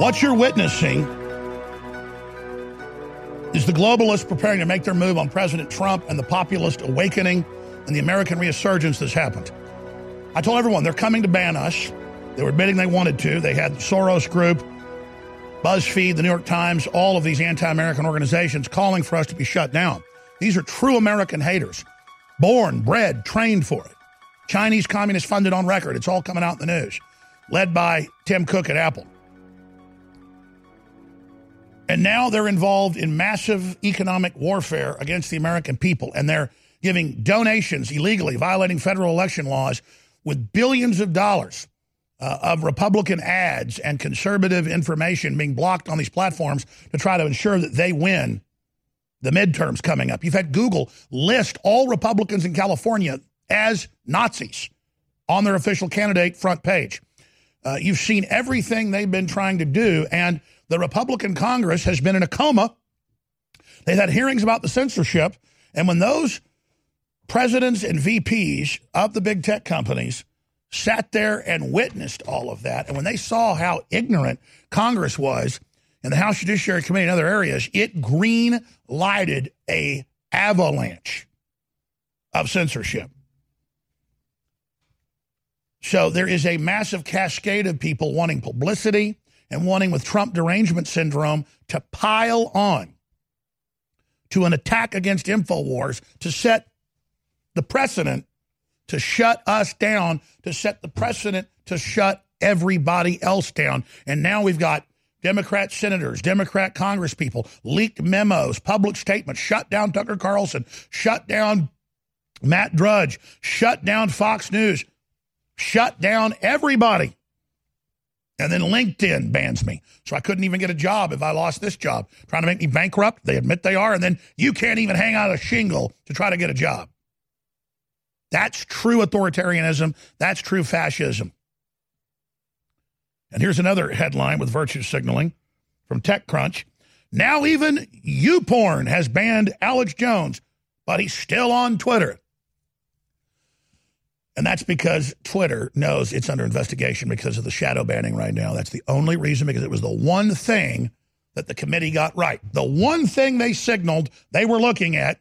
What you're witnessing is the globalists preparing to make their move on President Trump and the populist awakening and the American resurgence that's happened. I told everyone they're coming to ban us. They were admitting they wanted to. They had Soros Group, BuzzFeed, the New York Times, all of these anti American organizations calling for us to be shut down. These are true American haters, born, bred, trained for it. Chinese communist funded on record. It's all coming out in the news, led by Tim Cook at Apple. And now they're involved in massive economic warfare against the American people. And they're giving donations illegally, violating federal election laws with billions of dollars uh, of Republican ads and conservative information being blocked on these platforms to try to ensure that they win the midterms coming up. You've had Google list all Republicans in California as Nazis on their official candidate front page. Uh, you've seen everything they've been trying to do, and the Republican Congress has been in a coma. They've had hearings about the censorship, and when those presidents and VPs of the big tech companies sat there and witnessed all of that, and when they saw how ignorant Congress was and the House Judiciary Committee and other areas, it green lighted a avalanche of censorship. So there is a massive cascade of people wanting publicity and wanting with Trump derangement syndrome to pile on to an attack against InfoWars to set the precedent to shut us down, to set the precedent to shut everybody else down. And now we've got Democrat senators, Democrat congresspeople, leaked memos, public statements, shut down Tucker Carlson, shut down Matt Drudge, shut down Fox News, shut down everybody. And then LinkedIn bans me. So I couldn't even get a job if I lost this job. Trying to make me bankrupt. They admit they are. And then you can't even hang out a shingle to try to get a job. That's true authoritarianism. That's true fascism. And here's another headline with virtue signaling from TechCrunch. Now even YouPorn has banned Alex Jones, but he's still on Twitter. And that's because Twitter knows it's under investigation because of the shadow banning right now. That's the only reason, because it was the one thing that the committee got right. The one thing they signaled they were looking at.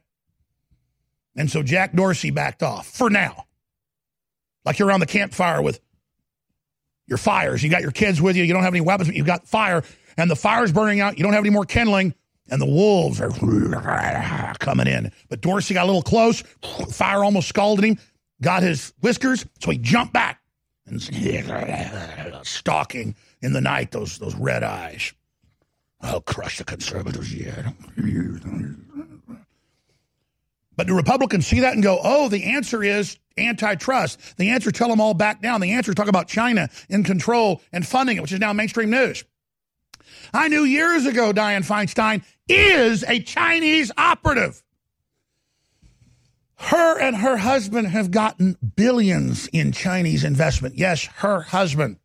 And so Jack Dorsey backed off for now. Like you're around the campfire with your fires. You got your kids with you. You don't have any weapons, but you've got fire, and the fire's burning out. You don't have any more kindling, and the wolves are coming in. But Dorsey got a little close. Fire almost scalded him got his whiskers, so he jumped back and stalking in the night those those red eyes. I'll crush the conservatives yet. But do Republicans see that and go, oh, the answer is antitrust. The answer tell them all back down. The answer talk about China in control and funding it, which is now mainstream news. I knew years ago Dianne Feinstein is a Chinese operative. Her and her husband have gotten billions in Chinese investment. Yes, her husband.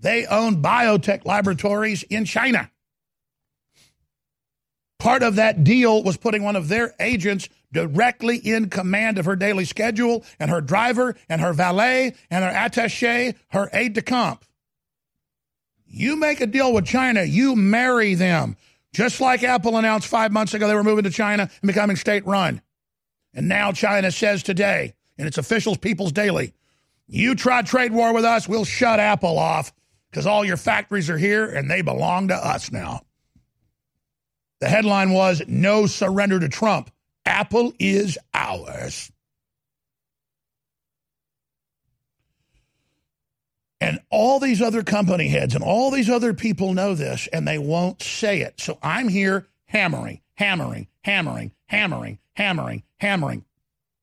They own biotech laboratories in China. Part of that deal was putting one of their agents directly in command of her daily schedule and her driver and her valet and her attache, her aide de camp. You make a deal with China, you marry them. Just like Apple announced five months ago they were moving to China and becoming state run. And now China says today, in its officials People's Daily, you try trade war with us, we'll shut Apple off because all your factories are here and they belong to us now. The headline was No Surrender to Trump. Apple is ours. And all these other company heads and all these other people know this and they won't say it. So I'm here hammering, hammering, hammering, hammering, hammering, hammering.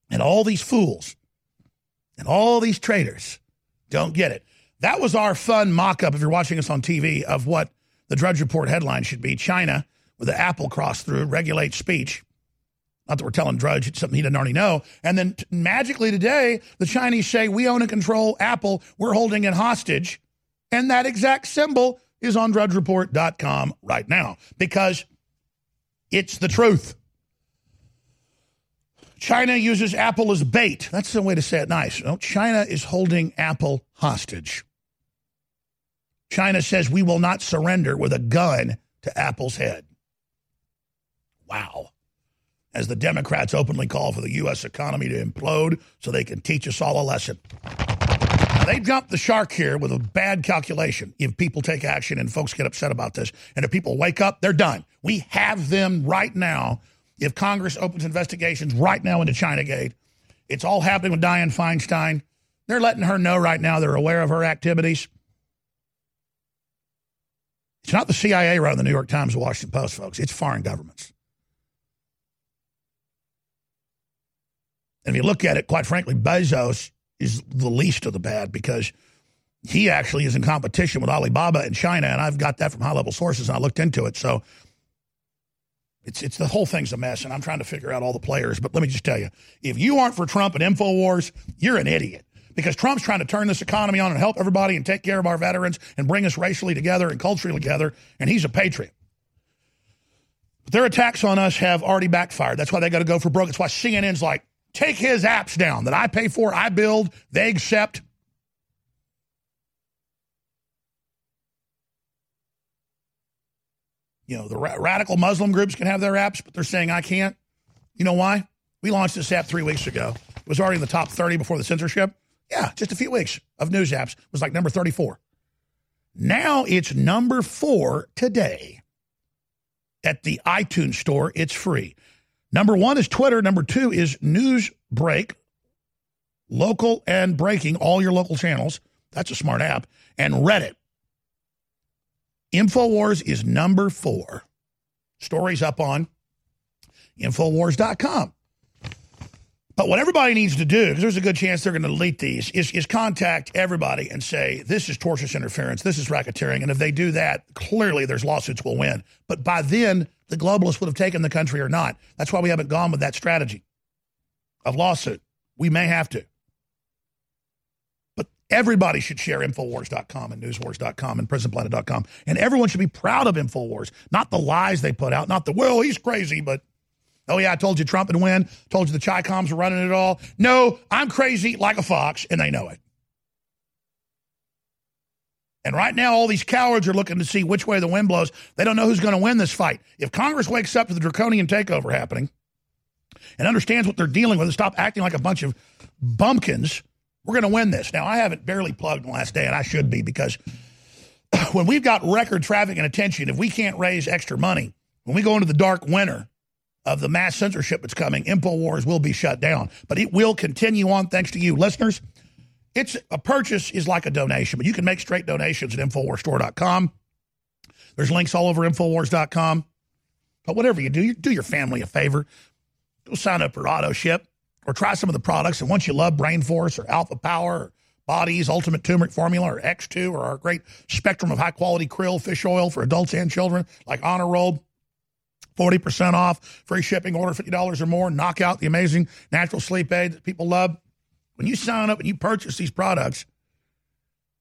And all these fools and all these traitors don't get it. That was our fun mock up, if you're watching us on TV, of what the Drudge Report headline should be China, with the Apple cross through, regulates speech. Not that we're telling Drudge something he doesn't already know. And then t- magically today, the Chinese say, we own and control Apple. We're holding it hostage. And that exact symbol is on drudgereport.com right now because it's the truth. China uses Apple as bait. That's the way to say it nice. No, China is holding Apple hostage. China says we will not surrender with a gun to Apple's head. Wow as the Democrats openly call for the U.S. economy to implode so they can teach us all a lesson. Now, they jumped the shark here with a bad calculation if people take action and folks get upset about this. And if people wake up, they're done. We have them right now. If Congress opens investigations right now into Chinagate, it's all happening with Dianne Feinstein. They're letting her know right now they're aware of her activities. It's not the CIA running the New York Times or Washington Post, folks. It's foreign governments. And if you look at it, quite frankly, Bezos is the least of the bad because he actually is in competition with Alibaba in China, and I've got that from high level sources, and I looked into it. So it's it's the whole thing's a mess, and I'm trying to figure out all the players. But let me just tell you, if you aren't for Trump and Infowars, you're an idiot because Trump's trying to turn this economy on and help everybody and take care of our veterans and bring us racially together and culturally together, and he's a patriot. But their attacks on us have already backfired. That's why they got to go for broke. That's why CNN's like, Take his apps down that I pay for, I build, they accept. You know, the ra- radical Muslim groups can have their apps, but they're saying I can't. You know why? We launched this app three weeks ago. It was already in the top 30 before the censorship. Yeah, just a few weeks of news apps. It was like number 34. Now it's number four today. At the iTunes store, it's free. Number one is Twitter. Number two is Newsbreak, local and breaking, all your local channels. That's a smart app. And Reddit. InfoWars is number four. Stories up on Infowars.com. But what everybody needs to do, because there's a good chance they're going to delete these, is, is contact everybody and say, this is tortious interference, this is racketeering. And if they do that, clearly there's lawsuits will win. But by then, the globalists would have taken the country or not. That's why we haven't gone with that strategy of lawsuit. We may have to. But everybody should share Infowars.com and NewsWars.com and PrisonPlanet.com. And everyone should be proud of Infowars, not the lies they put out, not the, well, he's crazy, but Oh, yeah, I told you Trump would win. Told you the Chi Coms were running it all. No, I'm crazy like a fox, and they know it. And right now, all these cowards are looking to see which way the wind blows. They don't know who's going to win this fight. If Congress wakes up to the draconian takeover happening and understands what they're dealing with and stop acting like a bunch of bumpkins, we're going to win this. Now, I haven't barely plugged the last day, and I should be because when we've got record traffic and attention, if we can't raise extra money, when we go into the dark winter, of the mass censorship that's coming, InfoWars will be shut down. But it will continue on thanks to you listeners. It's a purchase is like a donation, but you can make straight donations at InfoWarsStore.com. There's links all over InfoWars.com. But whatever you do, you do your family a favor. Go sign up for AutoShip or try some of the products. And once you love Brain Force or Alpha Power or Body's Ultimate Turmeric Formula or X2 or our great spectrum of high quality krill fish oil for adults and children like Honor Roll, 40% off, free shipping, order $50 or more, knock out the amazing natural sleep aid that people love. When you sign up and you purchase these products,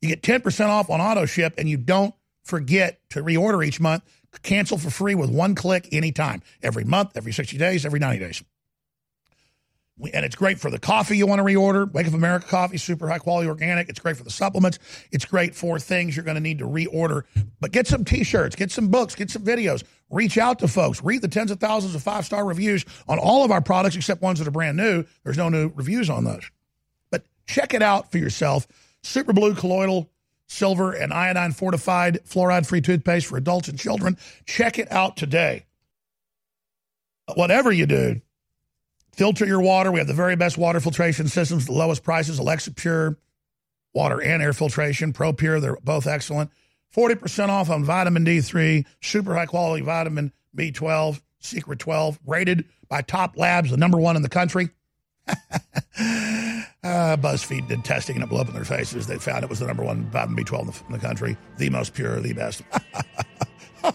you get 10% off on auto ship and you don't forget to reorder each month. Cancel for free with one click anytime, every month, every 60 days, every 90 days and it's great for the coffee you want to reorder. Wake Up America coffee, super high quality organic. It's great for the supplements. It's great for things you're going to need to reorder. But get some t-shirts, get some books, get some videos. Reach out to folks. Read the tens of thousands of five-star reviews on all of our products except ones that are brand new. There's no new reviews on those. But check it out for yourself. Super Blue Colloidal Silver and iodine fortified fluoride-free toothpaste for adults and children. Check it out today. Whatever you do, Filter your water. We have the very best water filtration systems, the lowest prices, Alexa Pure water and air filtration, Pro Pure, they're both excellent. 40% off on vitamin D3, super high quality vitamin B12, Secret 12, rated by top labs, the number one in the country. uh, BuzzFeed did testing and it blew up in their faces. They found it was the number one vitamin B12 in the, in the country, the most pure, the best.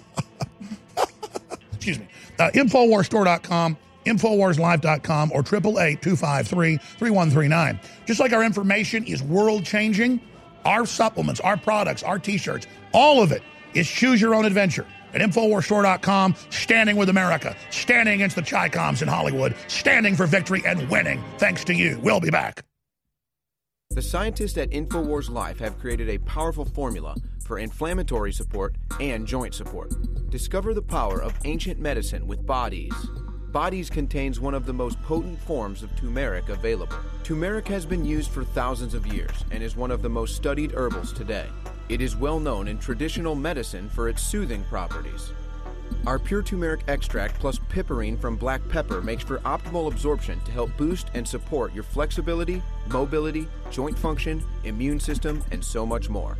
Excuse me. Uh, Infowarstore.com Infowarslife.com or 888-253-3139. Just like our information is world changing, our supplements, our products, our t-shirts, all of it is choose your own adventure at InfoWarsStore.com, standing with America, standing against the Chi-Coms in Hollywood, standing for victory and winning. Thanks to you. We'll be back. The scientists at InfoWars Life have created a powerful formula for inflammatory support and joint support. Discover the power of ancient medicine with bodies. Bodies contains one of the most potent forms of turmeric available. Turmeric has been used for thousands of years and is one of the most studied herbals today. It is well known in traditional medicine for its soothing properties. Our pure turmeric extract plus piperine from black pepper makes for optimal absorption to help boost and support your flexibility, mobility, joint function, immune system, and so much more.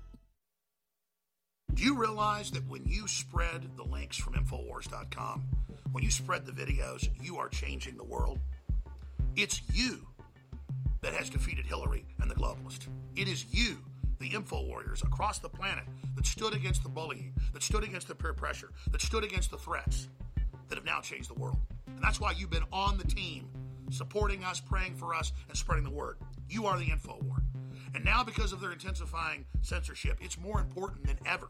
Do you realize that when you spread the links from Infowars.com, when you spread the videos, you are changing the world? It's you that has defeated Hillary and the globalists. It is you, the info warriors across the planet, that stood against the bullying, that stood against the peer pressure, that stood against the threats, that have now changed the world. And that's why you've been on the team, supporting us, praying for us, and spreading the word. You are the info war. And now, because of their intensifying censorship, it's more important than ever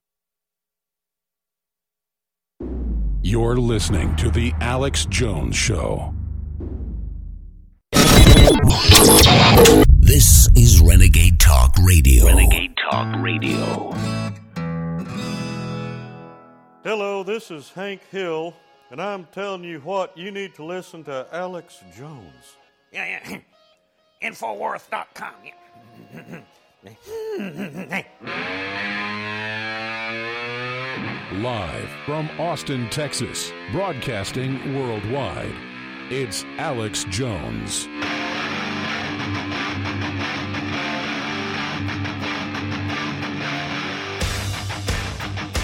You're listening to The Alex Jones Show. This is Renegade Talk Radio. Renegade Talk Radio. Hello, this is Hank Hill, and I'm telling you what, you need to listen to Alex Jones. Yeah, yeah. Infowars.com. Live from Austin, Texas, broadcasting worldwide, it's Alex Jones.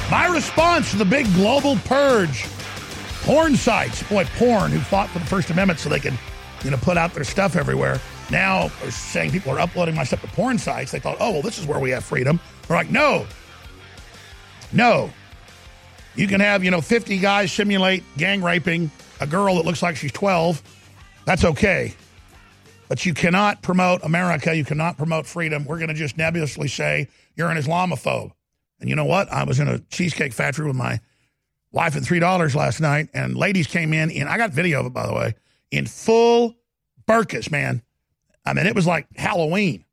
My response to the big global purge porn sites, boy, porn, who fought for the First Amendment so they could, you know, put out their stuff everywhere, now are saying people are uploading my stuff to porn sites. They thought, oh, well, this is where we have freedom. We're like, no, no. You can have, you know, 50 guys simulate gang raping a girl that looks like she's 12. That's okay. But you cannot promote America. You cannot promote freedom. We're going to just nebulously say you're an Islamophobe. And you know what? I was in a cheesecake factory with my wife and three dollars last night, and ladies came in, and I got video of it by the way, in full burkas, man. I mean, it was like Halloween,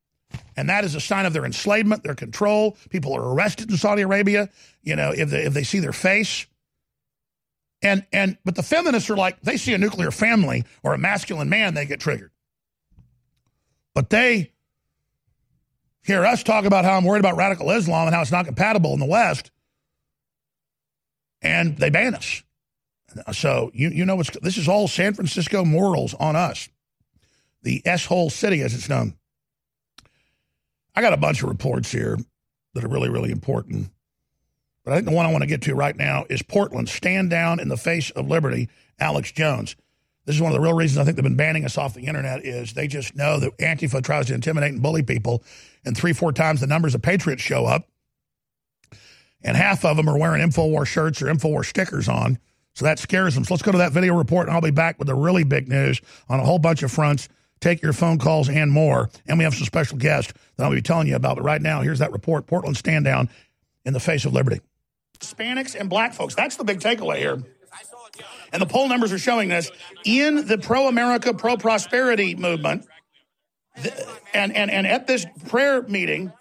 and that is a sign of their enslavement, their control. People are arrested in Saudi Arabia, you know, if they if they see their face. And and but the feminists are like they see a nuclear family or a masculine man, they get triggered. But they hear us talk about how I'm worried about radical Islam and how it's not compatible in the West, and they ban us. So you you know what's this is all San Francisco morals on us, the S hole city as it's known. I got a bunch of reports here that are really really important, but I think the one I want to get to right now is Portland stand down in the face of liberty. Alex Jones. This is one of the real reasons I think they've been banning us off the internet is they just know that Antifa tries to intimidate and bully people, and three, four times the numbers of patriots show up, and half of them are wearing InfoWar shirts or InfoWar stickers on, so that scares them. So let's go to that video report, and I'll be back with the really big news on a whole bunch of fronts. Take your phone calls and more, and we have some special guests that I'll be telling you about. But right now, here's that report: Portland stand down in the face of liberty. Hispanics and black folks. That's the big takeaway here and the poll numbers are showing this in the pro America, pro prosperity movement, and, and, and at this prayer meeting,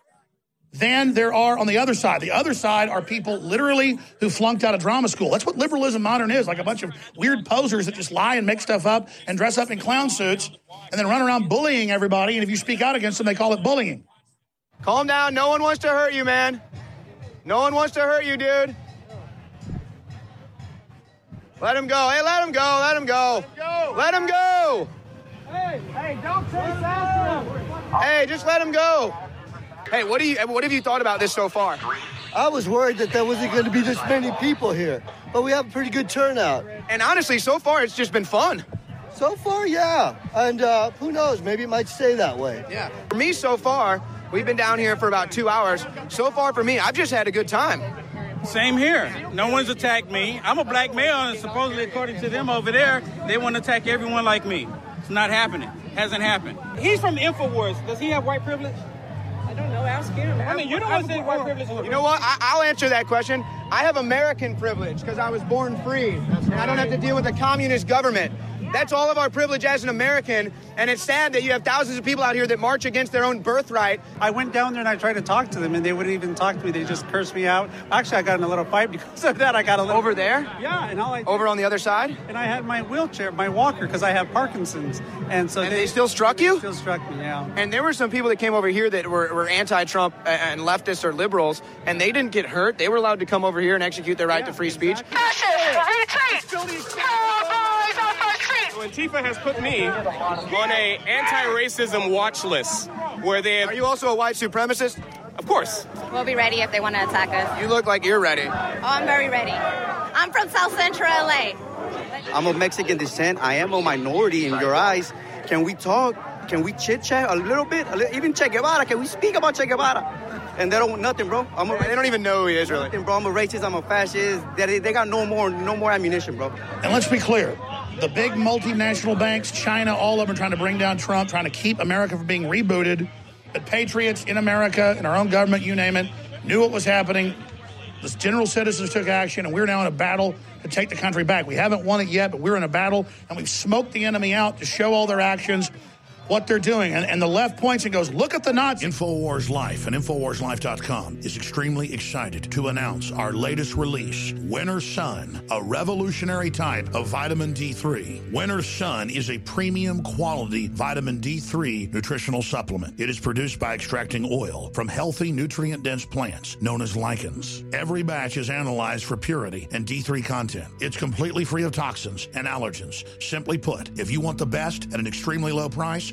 than there are on the other side. The other side are people literally who flunked out of drama school. That's what liberalism modern is like a bunch of weird posers that just lie and make stuff up and dress up in clown suits and then run around bullying everybody. And if you speak out against them, they call it bullying. Calm down. No one wants to hurt you, man. No one wants to hurt you, dude. Let him go. Hey, let him go. Let him go. Let him go. Hey, hey, don't chase after him. Hey, just let him go. Hey, what do you what have you thought about this so far? I was worried that there wasn't going to be this many people here, but we have a pretty good turnout. And honestly, so far it's just been fun. So far, yeah. And uh, who knows? Maybe it might stay that way. Yeah. For me, so far, we've been down here for about two hours. So far, for me, I've just had a good time. Same here. No one's attacked me. I'm a black male, and supposedly, according to them over there, they want to attack everyone like me. It's not happening. Hasn't happened. He's from Infowars. Does he have white privilege? I don't know. Ask him. I mean, you don't want to say white oh. privilege. You know what? I, will answer that question. I have American privilege because I was born free. And I don't have to deal with a communist government. That's all of our privilege as an American, and it's sad that you have thousands of people out here that march against their own birthright. I went down there and I tried to talk to them, and they wouldn't even talk to me. They just cursed me out. Actually, I got in a little fight because of that. I got a little over there. Yeah, and all I over on the other side. And I had my wheelchair, my walker, because I have Parkinson's, and so and they, they, still struck you. Still struck me, yeah. And there were some people that came over here that were, were anti-Trump and leftists or liberals, and they didn't get hurt. They were allowed to come over here and execute their right yeah, to free exactly. speech. Antifa has put me on a anti-racism watch list where they have, Are you also a white supremacist? Of course. We'll be ready if they want to attack us. You look like you're ready. Oh, I'm very ready. I'm from South Central LA. I'm of Mexican descent. I am a minority in your eyes. Can we talk? Can we chit chat a little bit? A li- even Che Guevara. Can we speak about Che Guevara? And they don't nothing, bro. I'm a, They don't even know who he is, really. Nothing, bro. I'm a racist. I'm a fascist. They, they got no more, no more ammunition, bro. And let's be clear the big multinational banks, China, all of them trying to bring down Trump, trying to keep America from being rebooted. But patriots in America, in our own government, you name it, knew what was happening. The general citizens took action, and we're now in a battle to take the country back. We haven't won it yet, but we're in a battle, and we've smoked the enemy out to show all their actions what they're doing. And, and the left points and goes, look at the Nazis. InfoWars Life and InfoWarsLife.com is extremely excited to announce our latest release, Winter Sun, a revolutionary type of vitamin D3. Winter Sun is a premium quality vitamin D3 nutritional supplement. It is produced by extracting oil from healthy, nutrient dense plants known as lichens. Every batch is analyzed for purity and D3 content. It's completely free of toxins and allergens. Simply put, if you want the best at an extremely low price,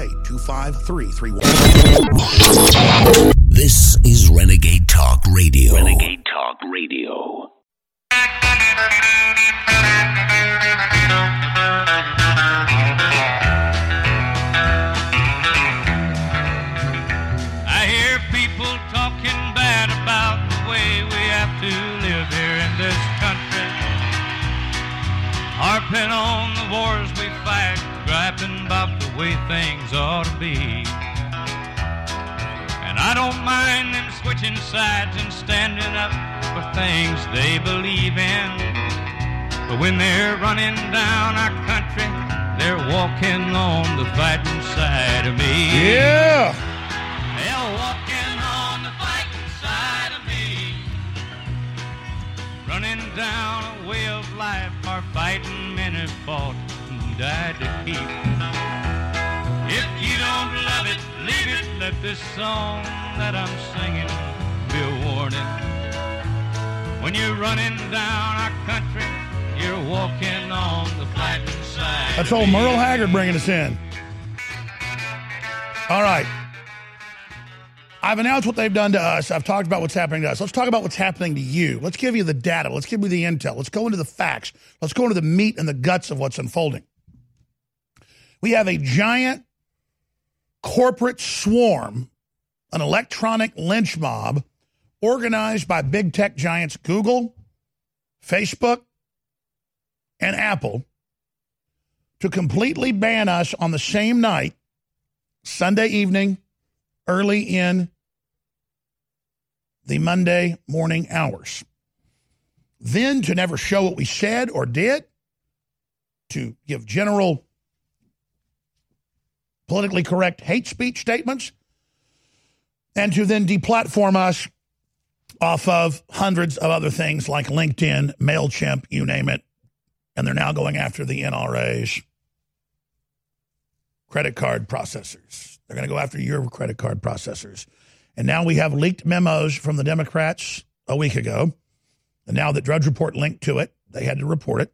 888-253-31. This is Renegade Talk Radio. Renegade Talk Radio. I hear people talking bad about the way we have to live here in this country. Harping on the wars we fight, griping about the way things ought to be. And I don't mind them switching sides and standing up for things they believe in. But when they're running down our country, they're walking on the fighting side of me. Yeah. They're walking on the fighting side of me. Running down a way of life our fighting men have fought and died to keep. If you don't love it, leave it. Let this song that I'm singing be a warning. When you're running down our country, you're walking on the side. That's old. Merle Haggard bringing us in. All right. I've announced what they've done to us. I've talked about what's happening to us. Let's talk about what's happening to you. Let's give you the data. Let's give you the intel. Let's go into the facts. Let's go into the meat and the guts of what's unfolding. We have a giant corporate swarm, an electronic lynch mob organized by big tech giants Google, Facebook, and Apple to completely ban us on the same night, Sunday evening, early in the Monday morning hours. Then to never show what we said or did, to give general politically correct hate speech statements, and to then deplatform us off of hundreds of other things like LinkedIn, MailChimp, you name it. And they're now going after the NRA's credit card processors. They're going to go after your credit card processors. And now we have leaked memos from the Democrats a week ago. And now that Drudge Report linked to it, they had to report it.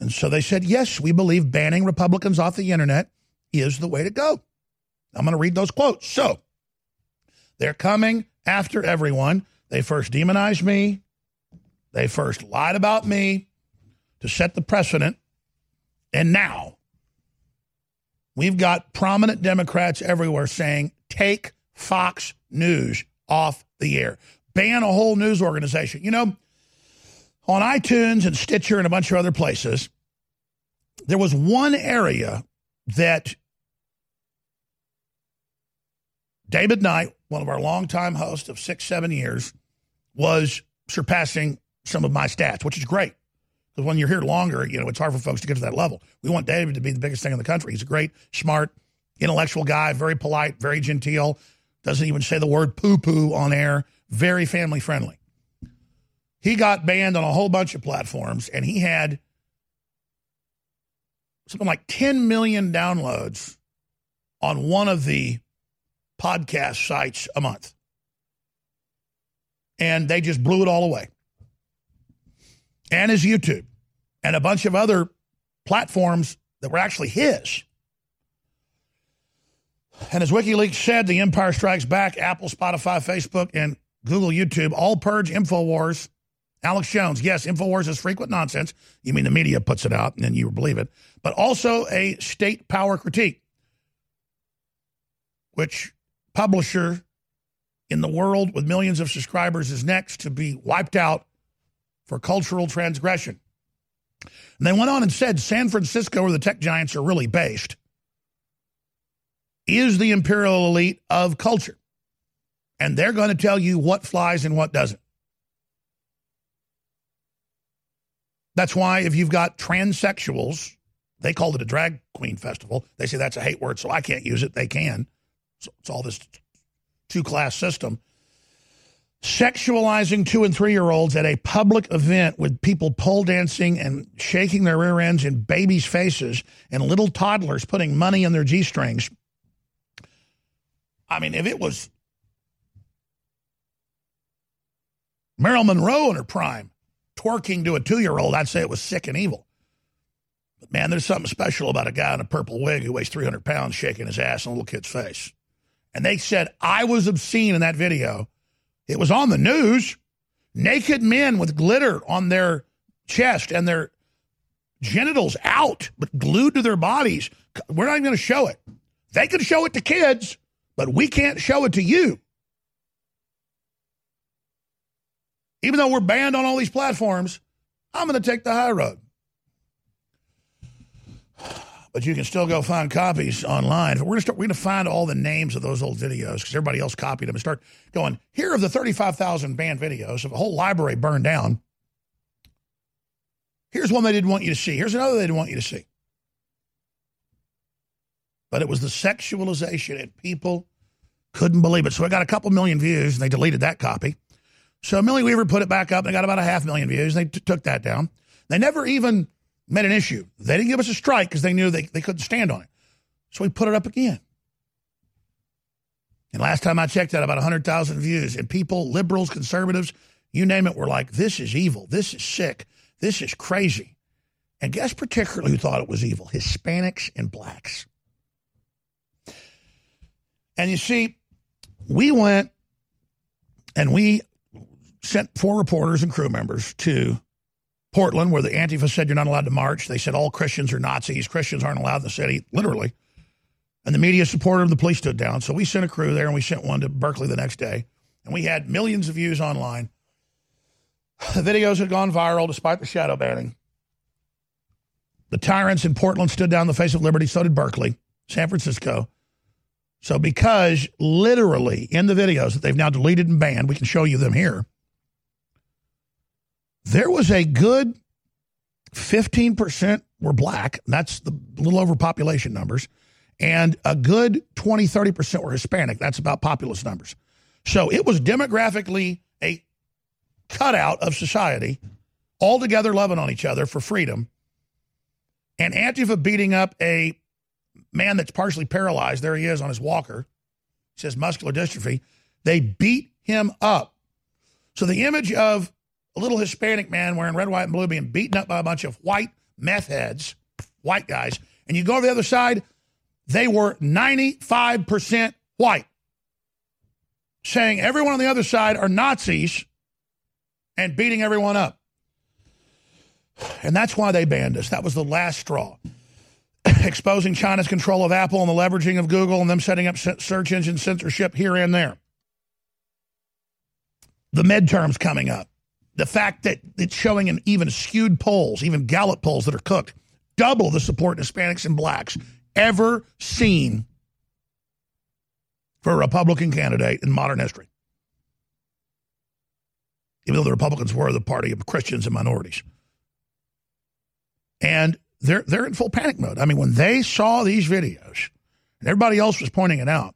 And so they said, yes, we believe banning Republicans off the internet is the way to go. I'm going to read those quotes. So they're coming after everyone. They first demonized me. They first lied about me to set the precedent. And now we've got prominent Democrats everywhere saying, take Fox News off the air, ban a whole news organization. You know, on iTunes and Stitcher and a bunch of other places, there was one area that David Knight, one of our longtime hosts of six, seven years, was surpassing some of my stats, which is great. Because when you're here longer, you know, it's hard for folks to get to that level. We want David to be the biggest thing in the country. He's a great, smart, intellectual guy, very polite, very genteel, Doesn't even say the word poo poo on air. Very family friendly. He got banned on a whole bunch of platforms, and he had something like 10 million downloads on one of the podcast sites a month. And they just blew it all away. And his YouTube and a bunch of other platforms that were actually his. And as WikiLeaks said, the Empire Strikes Back, Apple, Spotify, Facebook, and Google, YouTube all purge InfoWars. Alex Jones, yes, InfoWars is frequent nonsense. You mean the media puts it out and then you believe it, but also a state power critique, which publisher in the world with millions of subscribers is next to be wiped out for cultural transgression. And they went on and said San Francisco, where the tech giants are really based, is the imperial elite of culture. And they're going to tell you what flies and what doesn't. That's why if you've got transsexuals, they called it a drag queen festival. They say that's a hate word, so I can't use it. They can. It's all this two class system. Sexualizing two and three year olds at a public event with people pole dancing and shaking their rear ends in babies' faces and little toddlers putting money in their G strings. I mean, if it was Marilyn Monroe in her prime twerking to a two year old, I'd say it was sick and evil. But man, there's something special about a guy in a purple wig who weighs 300 pounds shaking his ass in a little kid's face. And they said I was obscene in that video. It was on the news. Naked men with glitter on their chest and their genitals out, but glued to their bodies. We're not even going to show it. They can show it to kids, but we can't show it to you. Even though we're banned on all these platforms, I'm going to take the high road but you can still go find copies online. We're going to. We're going to find all the names of those old videos because everybody else copied them and start going. Here are the thirty-five thousand banned videos of a whole library burned down. Here's one they didn't want you to see. Here's another they didn't want you to see. But it was the sexualization, and people couldn't believe it. So it got a couple million views, and they deleted that copy. So Millie Weaver put it back up, and they got about a half million views. And they t- took that down. They never even made an issue. They didn't give us a strike because they knew they, they couldn't stand on it. So we put it up again. And last time I checked, had about 100,000 views. And people, liberals, conservatives, you name it, were like, this is evil. This is sick. This is crazy. And guess particularly who thought it was evil? Hispanics and blacks. And you see, we went and we sent four reporters and crew members to Portland, where the Antifa said you're not allowed to march. They said all Christians are Nazis. Christians aren't allowed in the city, literally. And the media supported them. The police stood down. So we sent a crew there and we sent one to Berkeley the next day. And we had millions of views online. The videos had gone viral despite the shadow banning. The tyrants in Portland stood down the face of liberty. So did Berkeley, San Francisco. So because literally in the videos that they've now deleted and banned, we can show you them here there was a good 15% were black. That's the little over population numbers. And a good 20, 30% were Hispanic. That's about populous numbers. So it was demographically a cutout of society, all together loving on each other for freedom. And Antifa beating up a man that's partially paralyzed. There he is on his walker. He says muscular dystrophy. They beat him up. So the image of a little Hispanic man wearing red, white, and blue being beaten up by a bunch of white meth heads, white guys, and you go to the other side, they were 95% white, saying everyone on the other side are Nazis and beating everyone up. And that's why they banned us. That was the last straw. Exposing China's control of Apple and the leveraging of Google and them setting up search engine censorship here and there. The midterms coming up the fact that it's showing in even skewed polls, even Gallup polls that are cooked, double the support in Hispanics and blacks ever seen for a Republican candidate in modern history. Even though the Republicans were the party of Christians and minorities. And they're they're in full panic mode. I mean, when they saw these videos, and everybody else was pointing it out,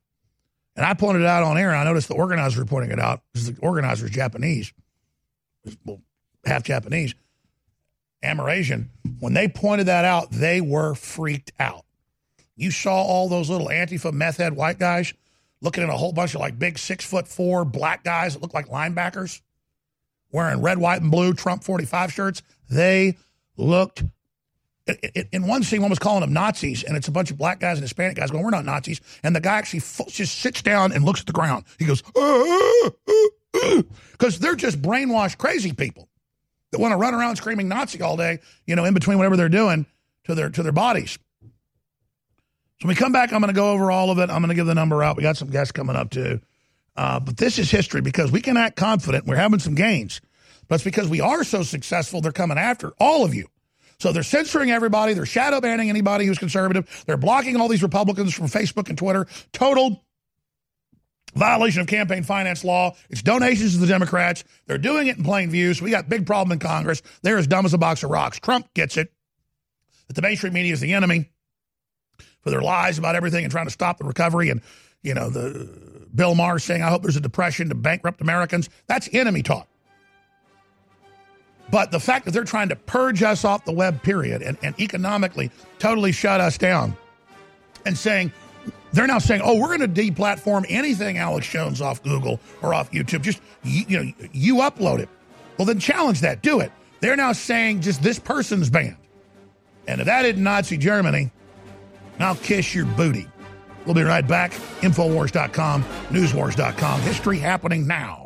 And I pointed it out on air, and I noticed the organizer pointing it out because the organizer is Japanese, well, half Japanese, Amerasian. When they pointed that out, they were freaked out. You saw all those little Antifa meth head white guys looking at a whole bunch of like big six foot four black guys that look like linebackers wearing red, white, and blue Trump 45 shirts. They looked. In one scene, one was calling them Nazis, and it's a bunch of black guys and Hispanic guys going, We're not Nazis. And the guy actually just sits down and looks at the ground. He goes, uh, uh, uh. Because they're just brainwashed, crazy people that want to run around screaming Nazi all day, you know, in between whatever they're doing to their to their bodies. So when we come back, I'm going to go over all of it. I'm going to give the number out. We got some guests coming up too. Uh, but this is history because we can act confident. We're having some gains. But it's because we are so successful, they're coming after all of you. So they're censoring everybody. They're shadow banning anybody who's conservative. They're blocking all these Republicans from Facebook and Twitter. Total violation of campaign finance law. It's donations to the Democrats. They're doing it in plain view. So we got big problem in Congress. They're as dumb as a box of rocks. Trump gets it. That the mainstream media is the enemy for their lies about everything and trying to stop the recovery. And, you know, the Bill Maher saying, I hope there's a depression to bankrupt Americans. That's enemy talk. But the fact that they're trying to purge us off the web, period, and, and economically totally shut us down and saying, they're now saying, oh, we're going to deplatform anything Alex Jones off Google or off YouTube. Just, you, you know, you upload it. Well, then challenge that. Do it. They're now saying just this person's banned. And if that isn't Nazi Germany, I'll kiss your booty. We'll be right back. Infowars.com, newswars.com. History happening now.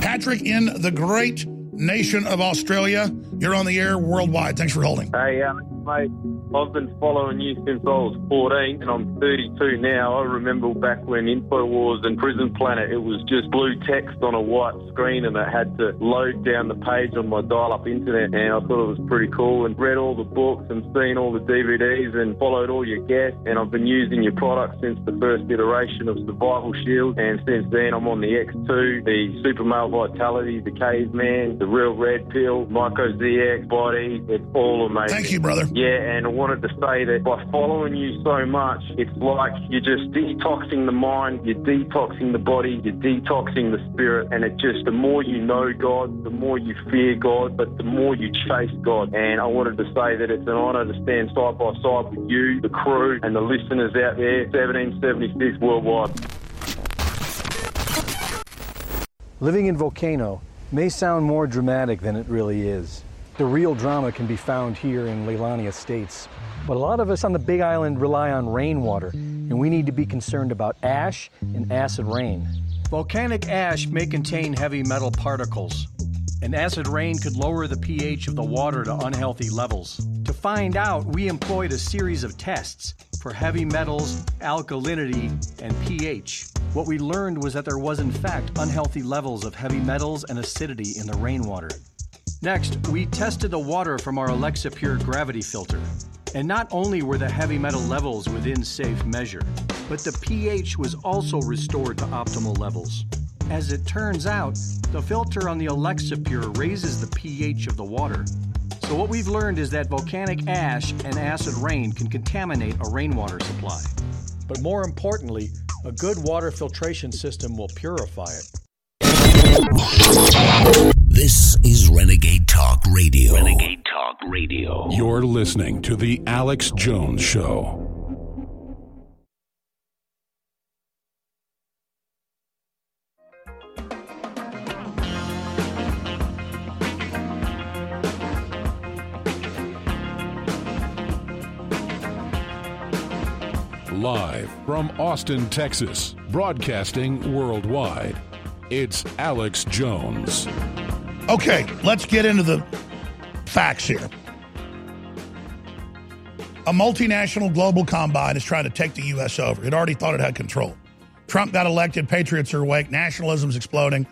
Patrick in the great nation of Australia. You're on the air worldwide. Thanks for holding. Hey, Alex, mate. I've been following you since I was 14 and I'm 32 now. I remember back when InfoWars and Prison Planet, it was just blue text on a white screen and I had to load down the page on my dial-up internet and I thought it was pretty cool and read all the books and seen all the DVDs and followed all your guests and I've been using your product since the first iteration of Survival Shield and since then I'm on the X2, the Super Male Vitality, the Caveman, the Real Red Pill, Myco ZX Body. It's all amazing. Thank you, brother. Yeah, and I wanted to say that by following you so much, it's like you're just detoxing the mind, you're detoxing the body, you're detoxing the spirit, and it just the more you know God, the more you fear God, but the more you chase God. And I wanted to say that it's an honour to stand side by side with you, the crew, and the listeners out there, 1776 worldwide. Living in Volcano may sound more dramatic than it really is. The real drama can be found here in Leilani Estates. But a lot of us on the Big Island rely on rainwater, and we need to be concerned about ash and acid rain. Volcanic ash may contain heavy metal particles, and acid rain could lower the pH of the water to unhealthy levels. To find out, we employed a series of tests for heavy metals, alkalinity, and pH. What we learned was that there was, in fact, unhealthy levels of heavy metals and acidity in the rainwater. Next, we tested the water from our Alexa Pure gravity filter. And not only were the heavy metal levels within safe measure, but the pH was also restored to optimal levels. As it turns out, the filter on the Alexa Pure raises the pH of the water. So, what we've learned is that volcanic ash and acid rain can contaminate a rainwater supply. But more importantly, a good water filtration system will purify it. This is Renegade Talk Radio. Renegade Talk Radio. You're listening to The Alex Jones Show. Live from Austin, Texas, broadcasting worldwide. It's Alex Jones. Okay, let's get into the facts here. A multinational global combine is trying to take the U.S. over. It already thought it had control. Trump got elected, patriots are awake, nationalism's exploding,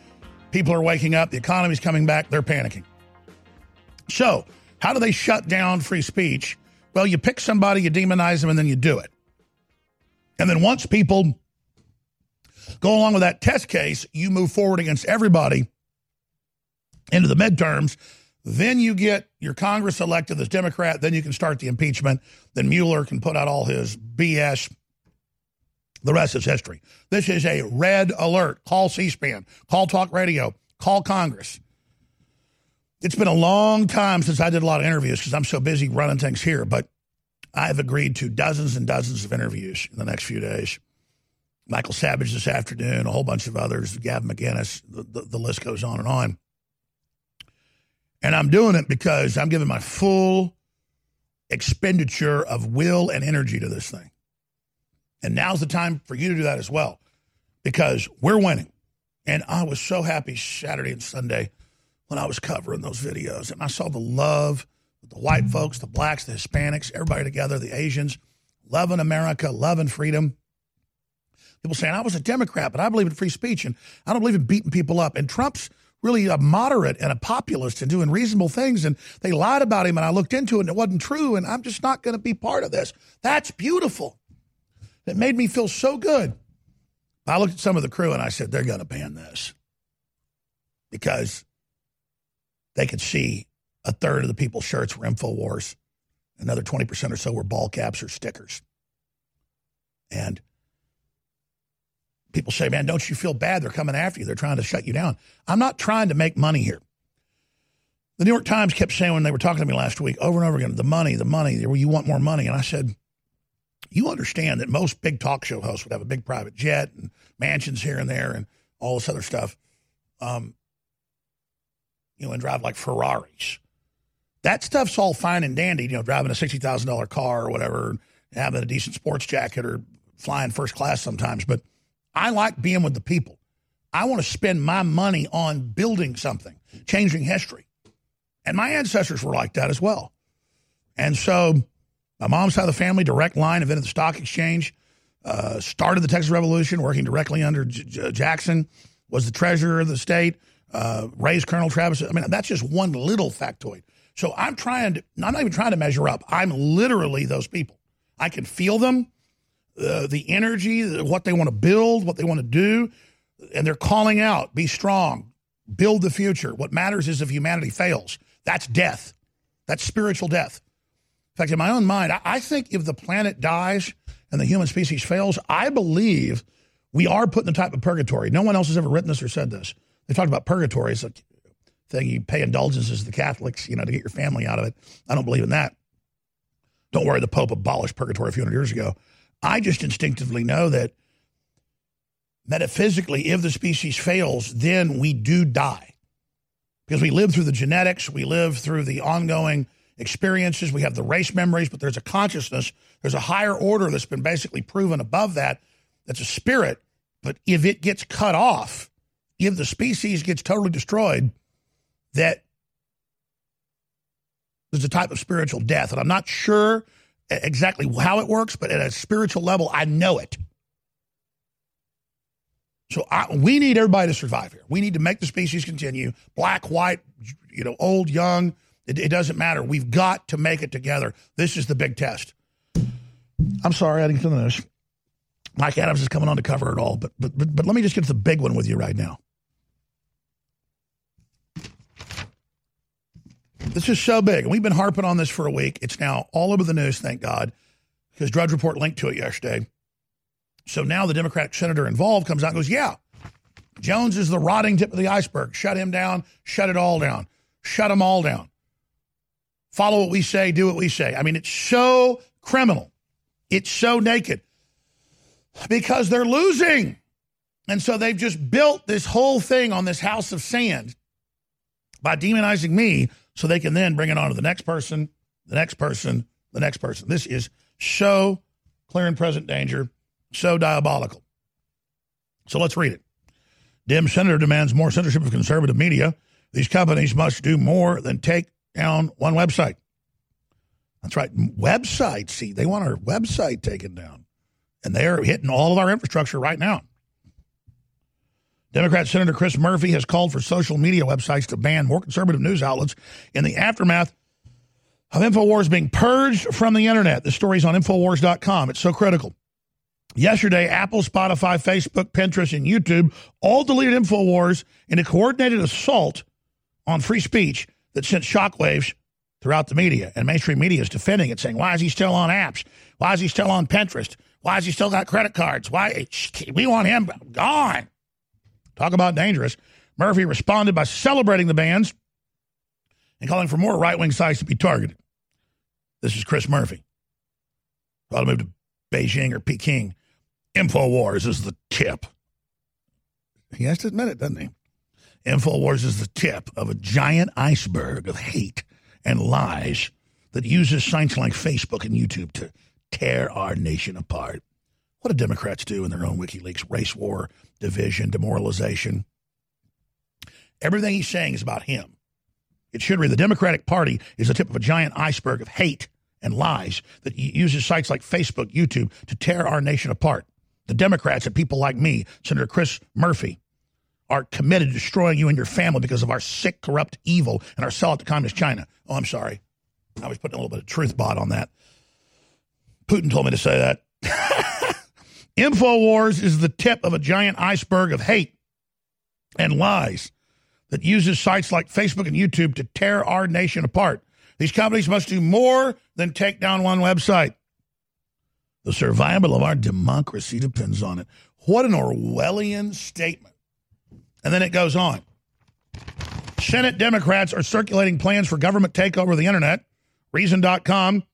people are waking up, the economy's coming back, they're panicking. So, how do they shut down free speech? Well, you pick somebody, you demonize them, and then you do it. And then once people go along with that test case, you move forward against everybody into the midterms. Then you get your Congress elected as Democrat. Then you can start the impeachment. Then Mueller can put out all his BS. The rest is history. This is a red alert. Call C SPAN, call talk radio, call Congress. It's been a long time since I did a lot of interviews because I'm so busy running things here, but I've agreed to dozens and dozens of interviews in the next few days. Michael Savage this afternoon, a whole bunch of others, Gavin McInnes, the, the, the list goes on and on. And I'm doing it because I'm giving my full expenditure of will and energy to this thing. And now's the time for you to do that as well because we're winning. And I was so happy Saturday and Sunday when I was covering those videos and I saw the love the white folks, the blacks, the Hispanics, everybody together, the Asians, loving America, loving freedom. People saying, I was a Democrat, but I believe in free speech and I don't believe in beating people up. And Trump's really a moderate and a populist and doing reasonable things. And they lied about him and I looked into it and it wasn't true. And I'm just not going to be part of this. That's beautiful. It made me feel so good. I looked at some of the crew and I said, they're going to ban this because they could see a third of the people's shirts were InfoWars. Another 20% or so were ball caps or stickers. And people say, man, don't you feel bad? They're coming after you. They're trying to shut you down. I'm not trying to make money here. The New York Times kept saying when they were talking to me last week over and over again, the money, the money, you want more money. And I said, you understand that most big talk show hosts would have a big private jet and mansions here and there and all this other stuff. Um, you know, and drive like Ferraris. That stuff's all fine and dandy, you know, driving a $60,000 car or whatever, having a decent sports jacket or flying first class sometimes. But I like being with the people. I want to spend my money on building something, changing history. And my ancestors were like that as well. And so my mom's side of the family, direct line, invented the stock exchange, uh, started the Texas Revolution, working directly under J- J- Jackson, was the treasurer of the state, uh, raised Colonel Travis. I mean, that's just one little factoid. So I'm trying to, I'm not even trying to measure up. I'm literally those people. I can feel them, uh, the energy, what they want to build, what they want to do. And they're calling out be strong, build the future. What matters is if humanity fails. That's death. That's spiritual death. In fact, in my own mind, I, think if the planet dies and the human species fails, I believe we are put in the type of purgatory. No one else has ever written this or said this. They talked about purgatory. It's a thing. You pay indulgences to the Catholics, you know, to get your family out of it. I don't believe in that. Don't worry, the Pope abolished purgatory a few hundred years ago. I just instinctively know that metaphysically, if the species fails, then we do die. Because we live through the genetics, we live through the ongoing experiences, we have the race memories, but there's a consciousness, there's a higher order that's been basically proven above that, that's a spirit. But if it gets cut off, if the species gets totally destroyed, that there's a type of spiritual death. And I'm not sure exactly how it works, but at a spiritual level, I know it. So I, we need everybody to survive here. We need to make the species continue. Black, white, you know, old, young. It, it doesn't matter. We've got to make it together. This is the big test. I'm sorry I didn't get to the news. Mike Adams is coming on to cover it all, but, but but but let me just get to the big one with you right now. This is so big, we've been harping on this for a week. It's now all over the news, thank God, because Drudge Report linked to it yesterday. So now the Democratic senator involved comes out and goes, "Yeah, Jones is the rotting tip of the iceberg. Shut him down. Shut it all down. Shut them all down. Follow what we say. Do what we say." I mean, it's so criminal. It's so naked because they're losing. And so they've just built this whole thing on this house of sand by demonizing me so they can then bring it on to the next person, the next person, the next person. This is so clear and present danger, so diabolical. So let's read it. Dem Senator demands more censorship of conservative media. These companies must do more than take down one website. That's right. Website. See, they want our website taken down. And they're hitting all of our infrastructure right now. Democrat Senator Chris Murphy has called for social media websites to ban more conservative news outlets in the aftermath of InfoWars being purged from the internet. The story's on Infowars.com. It's so critical. Yesterday, Apple, Spotify, Facebook, Pinterest, and YouTube all deleted InfoWars in a coordinated assault on free speech that sent shockwaves throughout the media. And mainstream media is defending it, saying, why is he still on apps? Why is he still on Pinterest? Why has he still got credit cards? Why? We want him gone. Talk about dangerous. Murphy responded by celebrating the bans and calling for more right wing sites to be targeted. This is Chris Murphy. I'll move to Beijing or Peking. InfoWars is the tip. He has to admit it, doesn't he? InfoWars is the tip of a giant iceberg of hate and lies that uses sites like Facebook and YouTube to tear our nation apart. What do Democrats do in their own WikiLeaks? Race war, division, demoralization. Everything he's saying is about him. It should read the Democratic Party is the tip of a giant iceberg of hate and lies that uses sites like Facebook, YouTube to tear our nation apart. The Democrats and people like me, Senator Chris Murphy, are committed to destroying you and your family because of our sick, corrupt evil and our sellout to communist China. Oh, I'm sorry. I was putting a little bit of truth bot on that. Putin told me to say that. InfoWars is the tip of a giant iceberg of hate and lies that uses sites like Facebook and YouTube to tear our nation apart. These companies must do more than take down one website. The survival of our democracy depends on it. What an Orwellian statement. And then it goes on. Senate Democrats are circulating plans for government takeover of the internet. Reason.com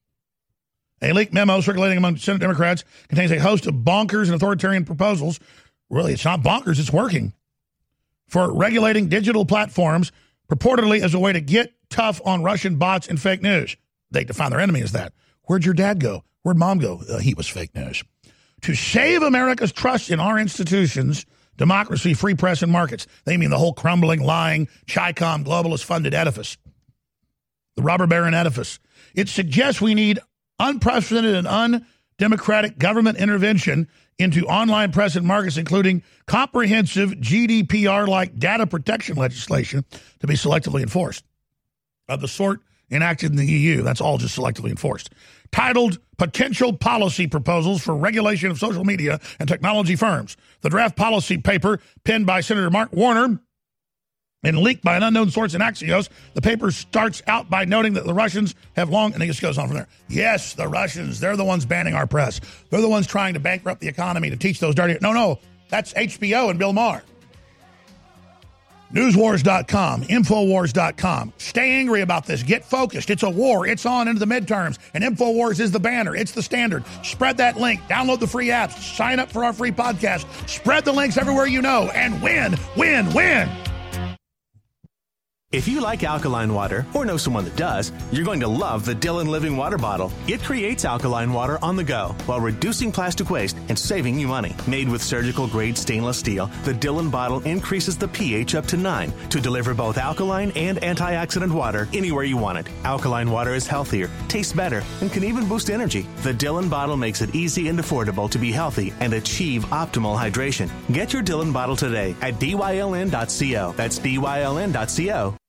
a leaked memo circulating among Senate Democrats contains a host of bonkers and authoritarian proposals. Really, it's not bonkers, it's working. For regulating digital platforms, purportedly as a way to get tough on Russian bots and fake news. They define their enemy as that. Where'd your dad go? Where'd mom go? Uh, he was fake news. To save America's trust in our institutions, democracy, free press, and markets. They mean the whole crumbling, lying, Chi-Com globalist funded edifice. The robber baron edifice. It suggests we need unprecedented and undemocratic government intervention into online press and markets, including comprehensive GDPR like data protection legislation to be selectively enforced. Of the sort enacted in the EU, that's all just selectively enforced. Titled Potential Policy Proposals for Regulation of Social Media and Technology Firms. The draft policy paper, penned by Senator Mark Warner, and leaked by an unknown source in Axios. The paper starts out by noting that the Russians have long, and it just goes on from there. Yes, the Russians, they're the ones banning our press. They're the ones trying to bankrupt the economy to teach those dirty. No, no, that's HBO and Bill Maher. Newswars.com, Infowars.com. Stay angry about this. Get focused. It's a war. It's on into the midterms. And Infowars is the banner. It's the standard. Spread that link. Download the free apps. Sign up for our free podcast. Spread the links everywhere you know and win, win, win. If you like alkaline water or know someone that does, you're going to love the DYLN Living Water Bottle. It creates alkaline water on the go while reducing plastic waste and saving you money. Made with surgical grade stainless steel, the DYLN bottle increases the pH up to 9 to deliver both alkaline and antioxidant water anywhere you want it. Alkaline water is healthier, tastes better, and can even boost energy. The DYLN bottle makes it easy and affordable to be healthy and achieve optimal hydration. Get your DYLN bottle today at dyln.co. That's dyln.co.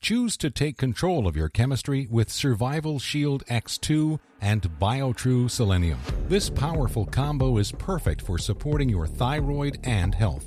Choose to take control of your chemistry with Survival Shield X2 and BioTrue Selenium. This powerful combo is perfect for supporting your thyroid and health.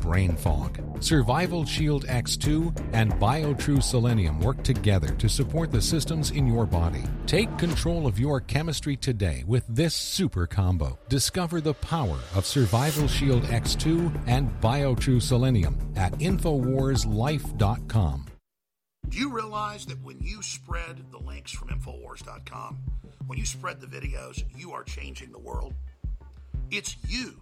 brain fog. Survival Shield X2 and BioTrue Selenium work together to support the systems in your body. Take control of your chemistry today with this super combo. Discover the power of Survival Shield X2 and BioTrue Selenium at InfoWarsLife.com. Do you realize that when you spread the links from Infowars.com, when you spread the videos, you are changing the world? It's you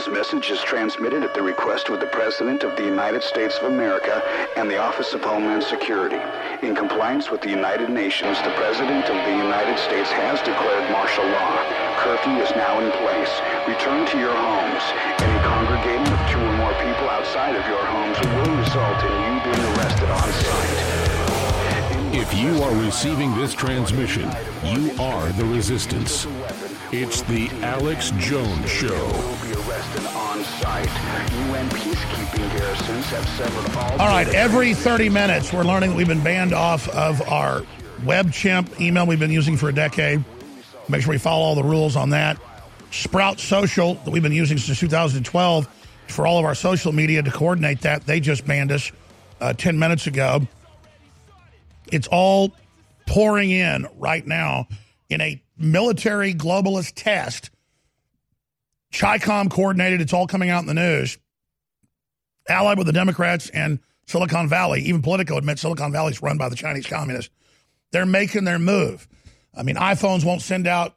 This message is transmitted at the request of the President of the United States of America and the Office of Homeland Security. In compliance with the United Nations, the President of the United States has declared martial law. Curfew is now in place. Return to your homes. Any congregating of two or more people outside of your homes will result in you being arrested on site. If you are receiving this transmission, you are the resistance. It's the Alex Jones Show. All right, every 30 minutes, we're learning that we've been banned off of our WebChimp email we've been using for a decade. Make sure we follow all the rules on that. Sprout Social that we've been using since 2012 for all of our social media to coordinate that. They just banned us uh, 10 minutes ago. It's all pouring in right now in a military globalist test. CHICOM coordinated, it's all coming out in the news. Allied with the Democrats and Silicon Valley, even Politico admits Silicon Valley is run by the Chinese communists. They're making their move. I mean, iPhones won't send out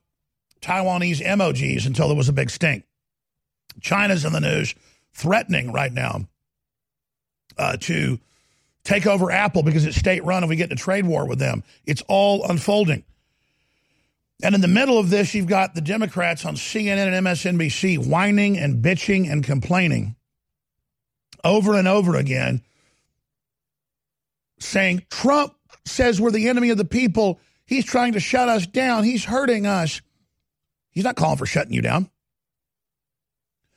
Taiwanese emojis until there was a big stink. China's in the news threatening right now uh, to take over Apple because it's state run and we get in a trade war with them. It's all unfolding. And in the middle of this, you've got the Democrats on CNN and MSNBC whining and bitching and complaining over and over again, saying Trump says we're the enemy of the people. He's trying to shut us down. He's hurting us. He's not calling for shutting you down.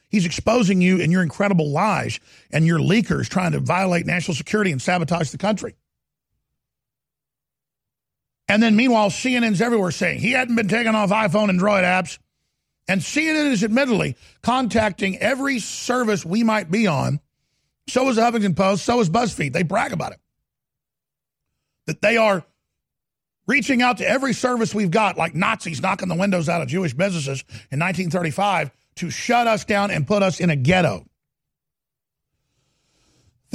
He's exposing you and your incredible lies and your leakers trying to violate national security and sabotage the country. And then meanwhile, CNN's everywhere saying he hadn't been taken off iPhone and Droid apps. And CNN is admittedly contacting every service we might be on. So is the Huffington Post. So is BuzzFeed. They brag about it. That they are reaching out to every service we've got, like Nazis knocking the windows out of Jewish businesses in 1935 to shut us down and put us in a ghetto.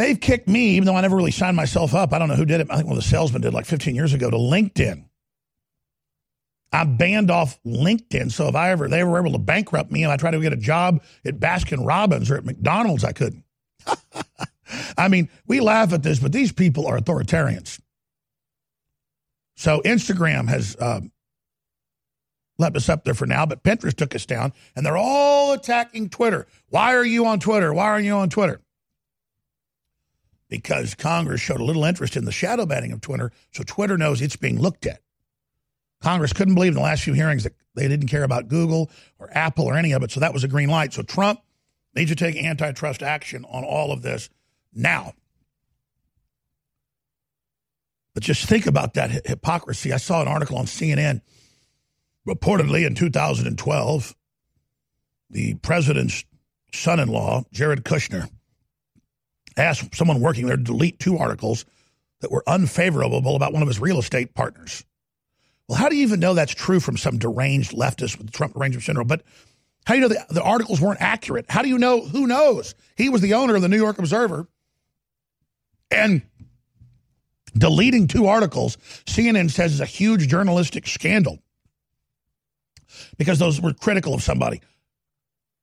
They've kicked me, even though I never really signed myself up. I don't know who did it. I think one of the salesmen did like 15 years ago to LinkedIn. I banned off LinkedIn. So if I ever they were able to bankrupt me and I tried to get a job at Baskin Robbins or at McDonald's, I couldn't. I mean, we laugh at this, but these people are authoritarians. So Instagram has uh, left us up there for now, but Pinterest took us down, and they're all attacking Twitter. Why are you on Twitter? Why are you on Twitter? Because Congress showed a little interest in the shadow banning of Twitter, so Twitter knows it's being looked at. Congress couldn't believe in the last few hearings that they didn't care about Google or Apple or any of it, so that was a green light. So Trump needs to take antitrust action on all of this now. But just think about that hypocrisy. I saw an article on CNN reportedly in 2012, the president's son in law, Jared Kushner, asked someone working there to delete two articles that were unfavorable about one of his real estate partners. Well, how do you even know that's true from some deranged leftist with Trump derangement syndrome? But how do you know the, the articles weren't accurate? How do you know? Who knows? He was the owner of the New York Observer. And deleting two articles, CNN says is a huge journalistic scandal because those were critical of somebody.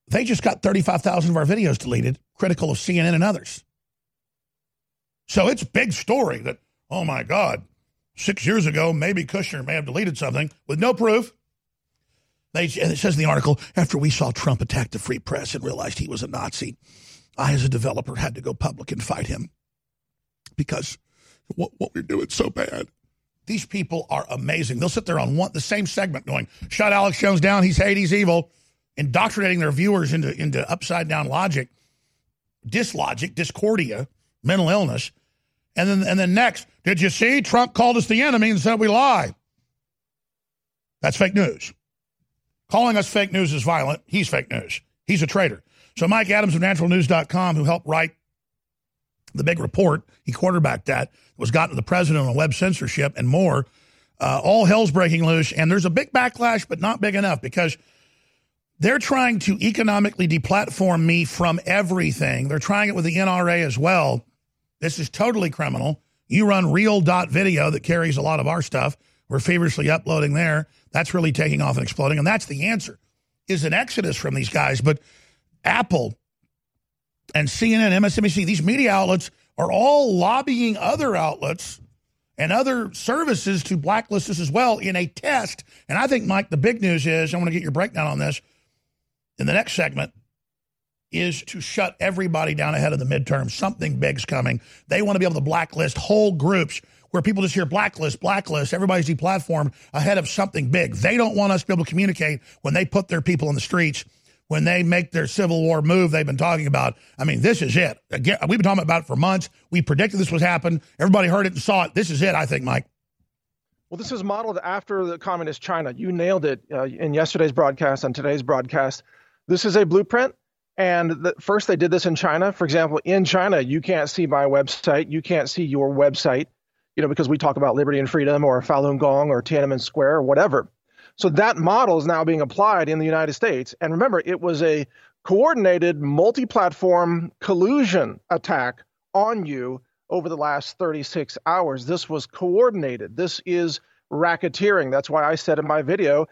They just got 35,000 of our videos deleted, critical of CNN and others. So it's big story that, oh my God, six years ago, maybe Kushner may have deleted something with no proof. They, and it says in the article, after we saw Trump attack the free press and realized he was a Nazi, I, as a developer, had to go public and fight him because what, what we're doing so bad. These people are amazing. They'll sit there on one the same segment going, shut Alex Jones down, he's hate, he's evil, indoctrinating their viewers into, into upside down logic, dislogic, discordia, mental illness. And then and then next, did you see Trump called us the enemy and said we lie? That's fake news. Calling us fake news is violent. He's fake news. He's a traitor. So Mike Adams of naturalnews.com, who helped write the big report, he quarterbacked that, was gotten to the president on web censorship and more. Uh, all hell's breaking loose, and there's a big backlash, but not big enough because they're trying to economically deplatform me from everything. They're trying it with the NRA as well. This is totally criminal. You run real.video that carries a lot of our stuff. We're feverishly uploading there. That's really taking off and exploding. And that's the answer is an exodus from these guys. But Apple and CNN, MSNBC, these media outlets are all lobbying other outlets and other services to blacklist us as well in a test. And I think, Mike, the big news is I want to get your breakdown on this in the next segment is to shut everybody down ahead of the midterm. Something big's coming. They want to be able to blacklist whole groups where people just hear blacklist, blacklist, everybody's deplatformed ahead of something big. They don't want us to be able to communicate when they put their people in the streets when they make their Civil War move they've been talking about. I mean, this is it. Again, we've been talking about it for months. We predicted this was happen. Everybody heard it and saw it. This is it, I think, Mike. Well, this is modeled after the communist China. You nailed it uh, in yesterday's broadcast and today's broadcast. This is a blueprint. And the, first, they did this in China. For example, in China, you can't see my website. You can't see your website, you know, because we talk about liberty and freedom or Falun Gong or Tiananmen Square or whatever. So that model is now being applied in the United States. And remember, it was a coordinated multi platform collusion attack on you over the last 36 hours. This was coordinated. This is racketeering. That's why I said in my video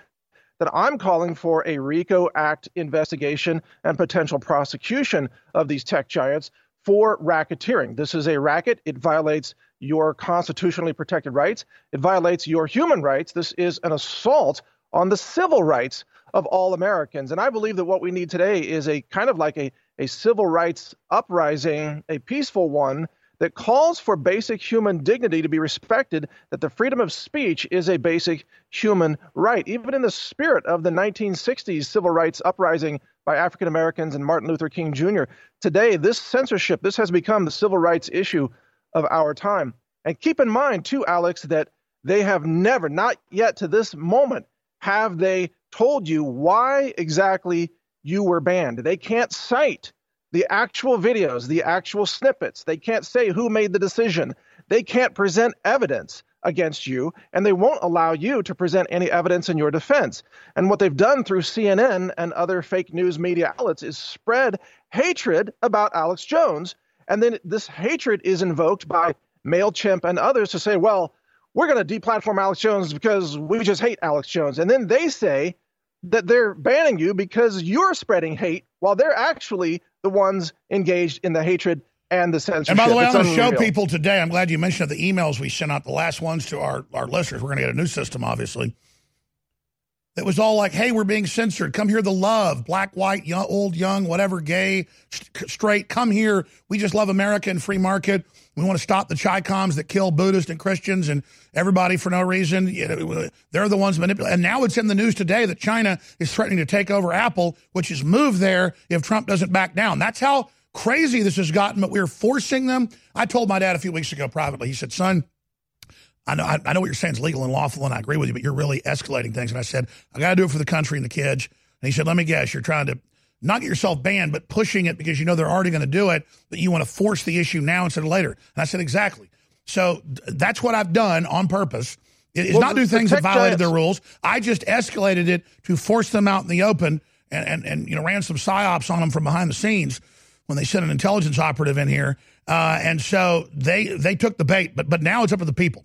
that I'm calling for a RICO Act investigation and potential prosecution of these tech giants for racketeering. This is a racket. It violates your constitutionally protected rights, it violates your human rights. This is an assault on the civil rights of all Americans. And I believe that what we need today is a kind of like a, a civil rights uprising, a peaceful one that calls for basic human dignity to be respected, that the freedom of speech is a basic human right. Even in the spirit of the 1960s civil rights uprising by African Americans and Martin Luther King Jr., today, this censorship, this has become the civil rights issue of our time. And keep in mind, too, Alex, that they have never, not yet to this moment, have they told you why exactly you were banned. They can't cite the actual videos, the actual snippets. They can't say who made the decision. They can't present evidence against you, and they won't allow you to present any evidence in your defense. And what they've done through CNN and other fake news media outlets is spread hatred about Alex Jones. And then this hatred is invoked by MailChimp and others to say, well, we're going to deplatform Alex Jones because we just hate Alex Jones. And then they say that they're banning you because you're spreading hate while they're actually the ones engaged in the hatred and the censorship. And by the way, it's I'm going to show people today, I'm glad you mentioned the emails we sent out, the last ones to our, our listeners. We're going to get a new system, obviously. It was all like, hey, we're being censored. Come here, the love, black, white, young, old, young, whatever, gay, st- straight. Come here. We just love America and free market. We want to stop the Chicoms that kill Buddhists and Christians and everybody for no reason. They're the ones manipulating. And now it's in the news today that China is threatening to take over Apple, which is moved there if Trump doesn't back down. That's how crazy this has gotten, but we're forcing them. I told my dad a few weeks ago privately, he said, son, I know, I know what you're saying is legal and lawful, and I agree with you, but you're really escalating things. And I said, I got to do it for the country and the kids. And he said, let me guess, you're trying to not get yourself banned, but pushing it because you know they're already going to do it, but you want to force the issue now instead of later. And I said, exactly. So that's what I've done on purpose. It is Well, not do things that violated their rules. I just escalated it to force them out in the open and, and, and you know ran some psyops on them from behind the scenes when they sent an intelligence operative in here. Uh, and so they they took the bait, but but now it's up to the people.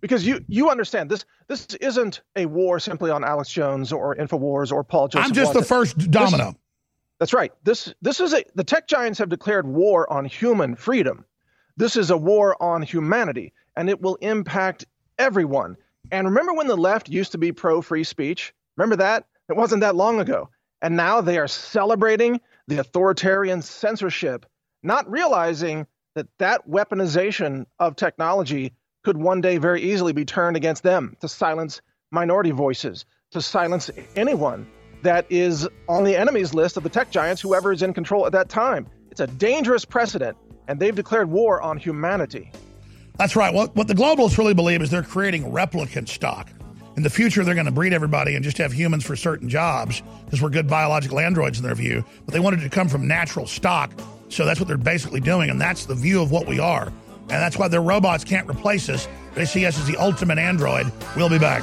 because you you understand this this isn't a war simply on Alex Jones or Infowars or Paul Joseph. I'm just the first This- domino. That's right. This this is a the tech giants have declared war on human freedom. This is a war on humanity, and it will impact everyone. And remember when the left used to be pro free speech? Remember that? It wasn't that long ago. And now they are celebrating the authoritarian censorship, not realizing that that weaponization of technology could one day very easily be turned against them to silence minority voices, to silence anyone that is on the enemies list of the tech giants, whoever is in control at that time. It's a dangerous precedent, and they've declared war on humanity. That's right. What, what the globalists really believe is they're creating replicant stock. In the future, they're going to breed everybody and just have humans for certain jobs because we're good biological androids in their view. But they wanted to come from natural stock. So that's what they're basically doing. And that's the view of what we are. And that's why their robots can't replace us. They see us as the ultimate android. We'll be back.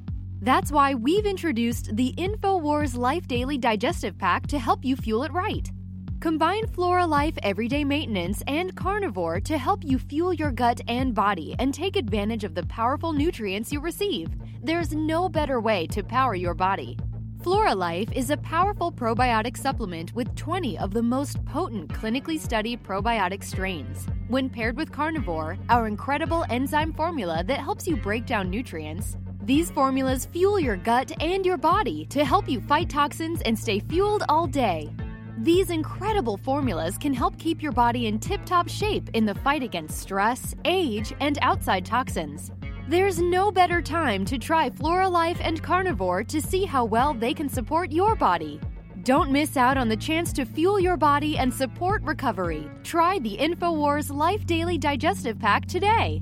That's why we've introduced the InfoWars Life Daily Digestive Pack to help you fuel it right. Combine Flora Life Everyday Maintenance and Carnivore to help you fuel your gut and body and take advantage of the powerful nutrients you receive. There's no better way to power your body. Flora Life is a powerful probiotic supplement with 20 of the most potent clinically studied probiotic strains. When paired with Carnivore, our incredible enzyme formula that helps you break down nutrients, these formulas fuel your gut and your body to help you fight toxins and stay fueled all day. These incredible formulas can help keep your body in tip top shape in the fight against stress, age, and outside toxins. There's no better time to try Flora Life and Carnivore to see how well they can support your body. Don't miss out on the chance to fuel your body and support recovery. Try the InfoWars Life Daily Digestive Pack today.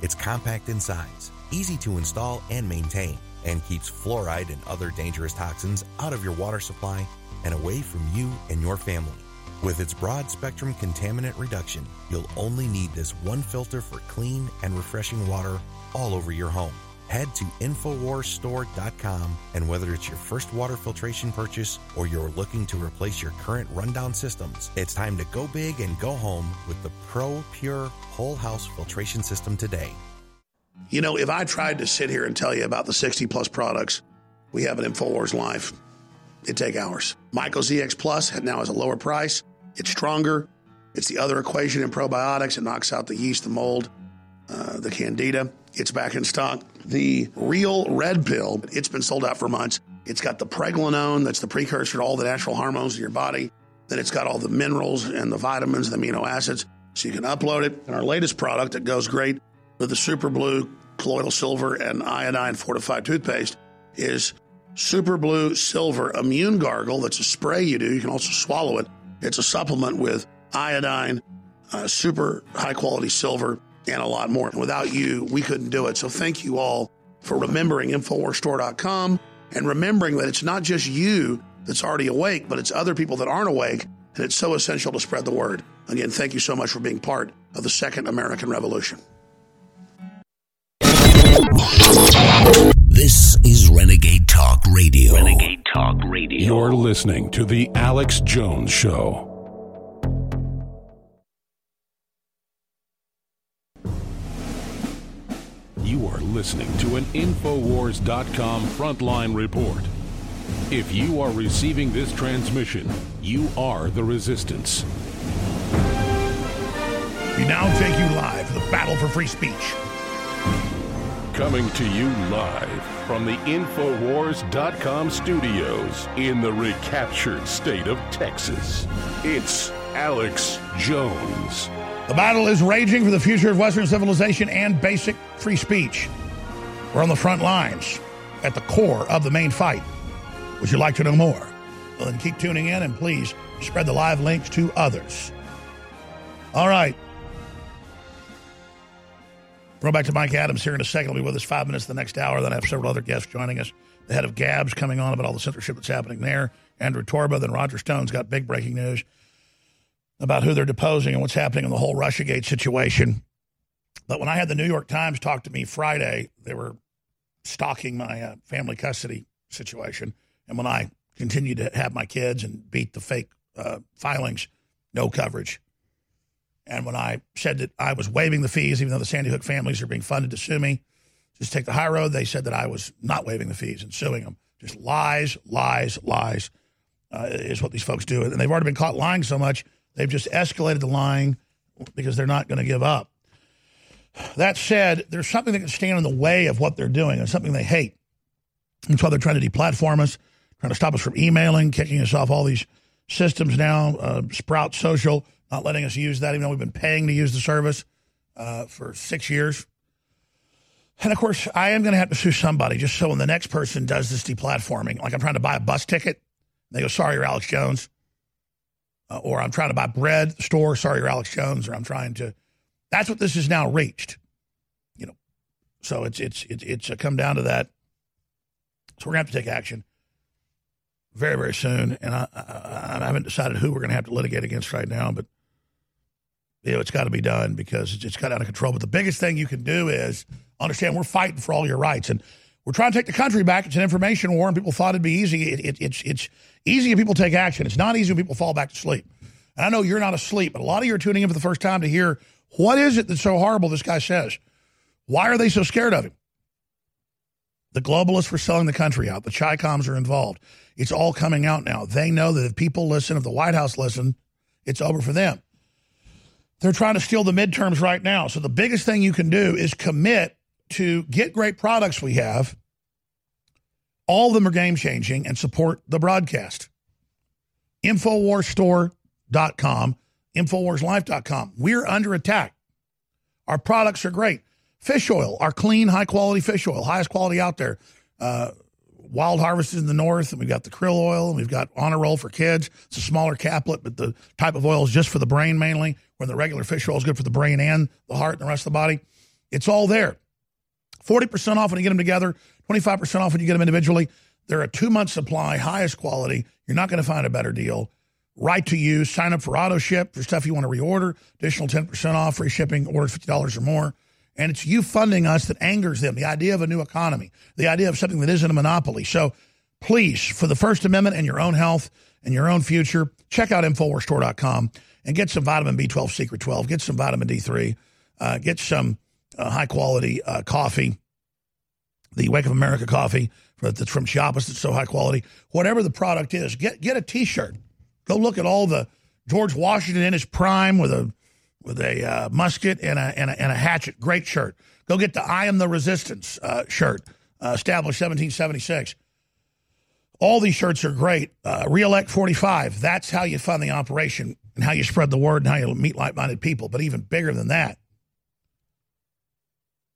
It's compact in size, easy to install and maintain, and keeps fluoride and other dangerous toxins out of your water supply and away from you and your family. With its broad spectrum contaminant reduction, you'll only need this one filter for clean and refreshing water all over your home. Head to InfoWarsStore.com and whether it's your first water filtration purchase or you're looking to replace your current rundown systems, it's time to go big and go home with the Pro Pure Whole House Filtration System today. You know, if I tried to sit here and tell you about the 60 plus products we have at InfoWars Life, it'd take hours. Myco ZX Plus now has a lower price. It's stronger. It's the other equation in probiotics. It knocks out the yeast, the mold, uh, the candida. It's back in stock. The real red pill, it's been sold out for months. It's got the pregnenolone, that's the precursor to all the natural hormones in your body. Then it's got all the minerals and the vitamins, the amino acids. So you can upload it. And our latest product that goes great with the Super Blue colloidal silver and iodine fortified toothpaste is Super Blue Silver Immune Gargle. That's a spray you do. You can also swallow it. It's a supplement with iodine, uh, super high quality silver, and a lot more. Without you, we couldn't do it. So thank you all for remembering InfoWarsStore.com and remembering that it's not just you that's already awake, but it's other people that aren't awake. And it's so essential to spread the word. Again, thank you so much for being part of the Second American Revolution. This is Renegade Talk Radio. Renegade Talk Radio. You're listening to The Alex Jones Show. You are listening to an Infowars.com frontline report. If you are receiving this transmission, you are the resistance. We now take you live to the battle for free speech. Coming to you live from the Infowars.com studios in the recaptured state of Texas. It's Alex Jones. The battle is raging for the future of Western civilization and basic free speech. We're on the front lines, at the core of the main fight. Would you like to know more? Well, then keep tuning in and please spread the live links to others. All right. Throw back to Mike Adams here in a second. He'll be with us five minutes the next hour. Then I have several other guests joining us. The head of Gab's coming on about all the censorship that's happening there. Andrew Torba. Then Roger Stone's got big breaking news about who they're deposing and what's happening in the whole Russiagate situation. But when I had the New York Times talk to me Friday, they were stalking my uh, family custody situation. And when I continued to have my kids and beat the fake uh, filings, no coverage. And when I said that I was waiving the fees, even though the Sandy Hook families are being funded to sue me, just take the high road. They said that I was not waiving the fees and suing them. Just lies, lies, lies uh, is what these folks do. And they've already been caught lying so much, they've just escalated the lying because they're not going to give up. That said, there's something that can stand in the way of what they're doing and something they hate. That's why they're trying to deplatform us, trying to stop us from emailing, kicking us off all these systems now, uh, Sprout Social, not letting us use that, even though we've been paying to use the service uh, for six years. And of course, I am going to have to sue somebody just so when the next person does this deplatforming, like I'm trying to buy a bus ticket, they go, sorry, you're Alex Jones. Uh, or I'm trying to buy bread store, sorry, you're Alex Jones. Or I'm trying to. That's what this has now reached. You know, so it's it's it's, it's come down to that. So we're to have to take action very, very soon. And I, I, I haven't decided who we're to have to litigate against right now, but you know, it's got to be done because it's, it's got out of control. But the biggest thing you can do is understand we're fighting for all your rights. And we're trying to take the country back. It's an information war, and people thought it'd be easy. It, it, it's, it's easy if people take action. It's not easy when people fall back to sleep. And I know you're not asleep, but a lot of you are tuning in for the first time to hear what is it that's so horrible this guy says? Why are they so scared of him? The globalists were selling the country out. The Chi Coms are involved. It's all coming out now. They know that if people listen, if the White House listen, it's over for them. They're trying to steal the midterms right now. So the biggest thing you can do is commit to get great products we have. All of them are game changing and support the broadcast. Infowarsstore.com, Infowarslife.com. We're under attack. Our products are great. Fish oil, our clean, high quality fish oil, highest quality out there. Uh, wild harvested in the north, and we've got the krill oil, and we've got honor roll for kids. It's a smaller caplet, but the type of oil is just for the brain mainly, when the regular fish oil is good for the brain and the heart and the rest of the body. It's all there. 40% off when you get them together, 25% off when you get them individually. They're a two month supply, highest quality. You're not going to find a better deal. Right to you. Sign up for auto ship for stuff you want to reorder. Additional 10% off, free shipping, order $50 or more. And it's you funding us that angers them. The idea of a new economy, the idea of something that isn't a monopoly. So please, for the First Amendment and your own health and your own future, check out InfoWarsStore.com and get some vitamin B12 Secret 12, get some vitamin D3, uh, get some uh, high quality uh, coffee, the Wake Up America coffee that's from Chiapas that's so high quality. Whatever the product is, get get a T-shirt. Go look at all the George Washington in his prime with a with a uh, musket and a, and a, and a hatchet. Great shirt. Go get the I am the Resistance uh, shirt, uh, established 1776. All these shirts are great. Uh, Reelect 45. That's how you fund the operation and how you spread the word and how you meet like-minded people. But even bigger than that,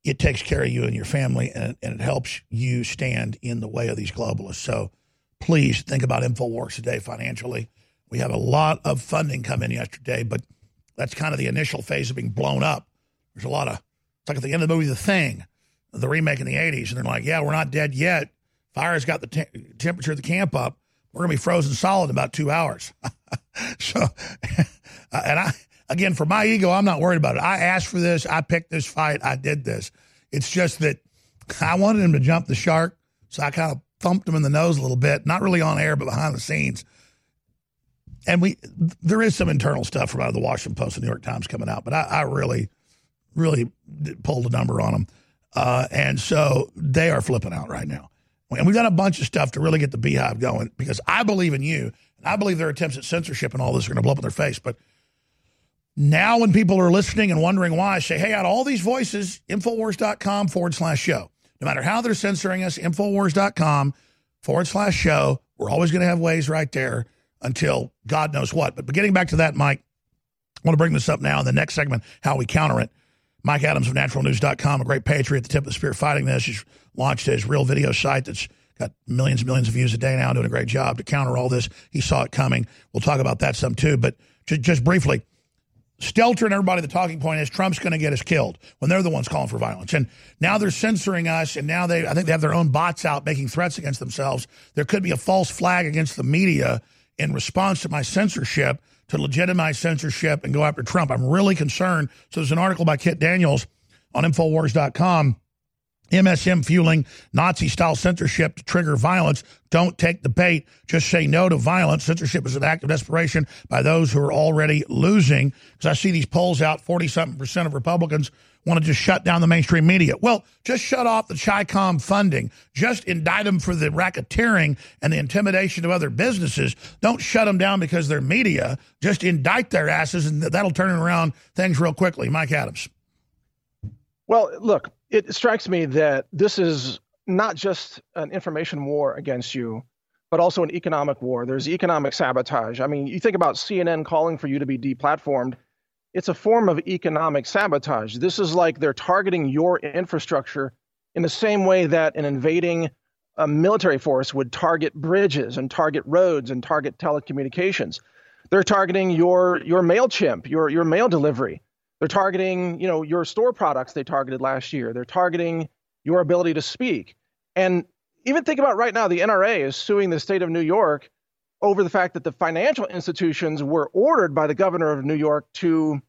it takes care of you and your family and, and it helps you stand in the way of these globalists. So please think about InfoWars today financially. We have a lot of funding come in yesterday, but that's kind of the initial phase of being blown up. There's a lot of, it's like at the end of the movie, The Thing, the remake in the 80s, and they're like, yeah, we're not dead yet. Fire's got the te- temperature of the camp up. We're going to be frozen solid in about two hours. so, and I, again, for my ego, I'm not worried about it. I asked for this. I picked this fight. I did this. It's just that I wanted him to jump the shark, so I kind of thumped him in the nose a little bit, not really on air, but behind the scenes. And we, there is some internal stuff from out of the Washington Post and New York Times coming out, but I, I really, really pulled a number on them, uh, and so they are flipping out right now. And we've done a bunch of stuff to really get the beehive going because I believe in you, and I believe their attempts at censorship and all this are going to blow up in their face, but now, when people are listening and wondering why, I say, hey, out of all these voices, Infowars.com forward slash show. No matter how they're censoring us, Infowars.com forward slash show. We're always going to have ways right there until God knows what. But getting back to that, Mike, I want to bring this up now in the next segment, how we counter it. Mike Adams of naturalnews.com, a great patriot at the tip of the spear fighting this. He's launched his real video site that's got millions and millions of views a day now, doing a great job to counter all this. He saw it coming. We'll talk about that some too. But just, just briefly, Stelter and everybody, the talking point is Trump's going to get us killed when they're the ones calling for violence. And now they're censoring us, and now they, I think they have their own bots out making threats against themselves. There could be a false flag against the media in response to my censorship to legitimize censorship and go after Trump. I'm really concerned. So there's an article by Kit Daniels on Infowars.com. MSM fueling Nazi style censorship to trigger violence. Don't take the bait. Just say no to violence. Censorship is an act of desperation by those who are already losing. Because I see these polls out 40 something percent of Republicans want to just shut down the mainstream media. Well, just shut off the CHICOM funding. Just indict them for the racketeering and the intimidation of other businesses. Don't shut them down because they're media. Just indict their asses, and that'll turn around things real quickly. Mike Adams. Well, look, it strikes me that this is not just an information war against you, but also an economic war. There's economic sabotage. I mean, you think about CNN calling for you to be deplatformed. It's a form of economic sabotage. This is like they're targeting your infrastructure in the same way that an invading a military force would target bridges and target roads and target telecommunications. They're targeting your your Mailchimp, your your mail delivery. They're targeting, you know, your store products they targeted last year. They're targeting your ability to speak. And even think about right now, the NRA is suing the state of New York over the fact that the financial institutions were ordered by the governor of New York to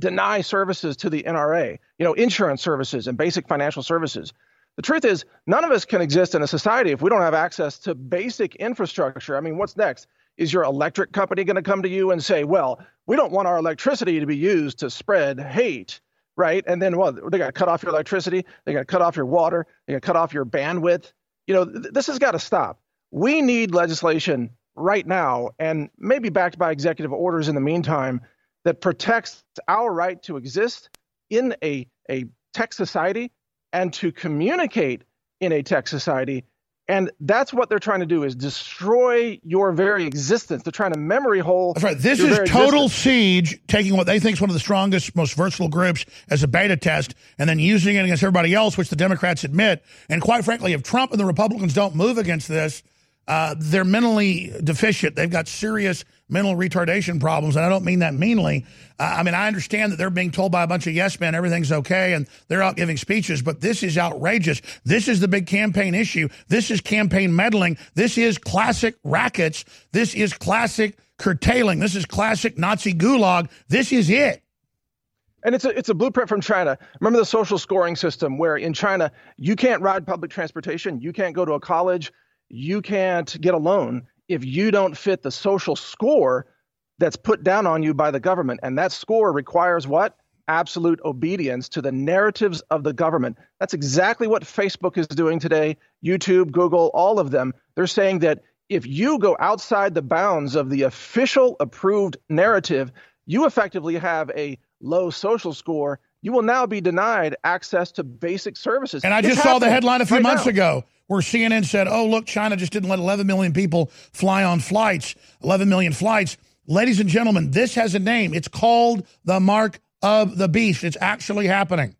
deny services to the NRA, you know, insurance services and basic financial services. The truth is, none of us can exist in a society if we don't have access to basic infrastructure. I mean, what's next? Is your electric company going to come to you and say, well, we don't want our electricity to be used to spread hate, right? And then, well, they got to cut off your electricity, they got to cut off your water, they got to cut off your bandwidth. You know, th- this has got to stop. We need legislation right now, and maybe backed by executive orders in the meantime, that protects our right to exist in a, a tech society and to communicate in a tech society and that's what they're trying to do is destroy your very existence. They're trying to memory hole. That's right. This is total existence. siege, taking what they think is one of the strongest, most versatile groups as a beta test, and then using it against everybody else, which the Democrats admit. And quite frankly, if Trump and the Republicans don't move against this, uh, they're mentally deficient. They've got serious mental retardation problems, and I don't mean that meanly. I mean, I understand that they're being told by a bunch of yes men everything's okay, and they're out giving speeches, but this is outrageous. This is the big campaign issue. This is campaign meddling. This is classic rackets. This is classic curtailing. This is classic Nazi gulag. This is it. And it's a it's a blueprint from China. Remember the social scoring system where in China you can't ride public transportation, you can't go to a college, you can't get a loan if you don't fit the social score that's put down on you by the government. And that score requires what? Absolute obedience to the narratives of the government. That's exactly what Facebook is doing today, YouTube, Google, all of them. They're saying that if you go outside the bounds of the official approved narrative, you effectively have a low social score. You will now be denied access to basic services. And I just saw the headline a few right months now. ago where CNN said, oh, look, China just didn't let 11 million people fly on flights, 11 million flights. Ladies and gentlemen, this has a name. It's called the mark of the beast. It's actually happening.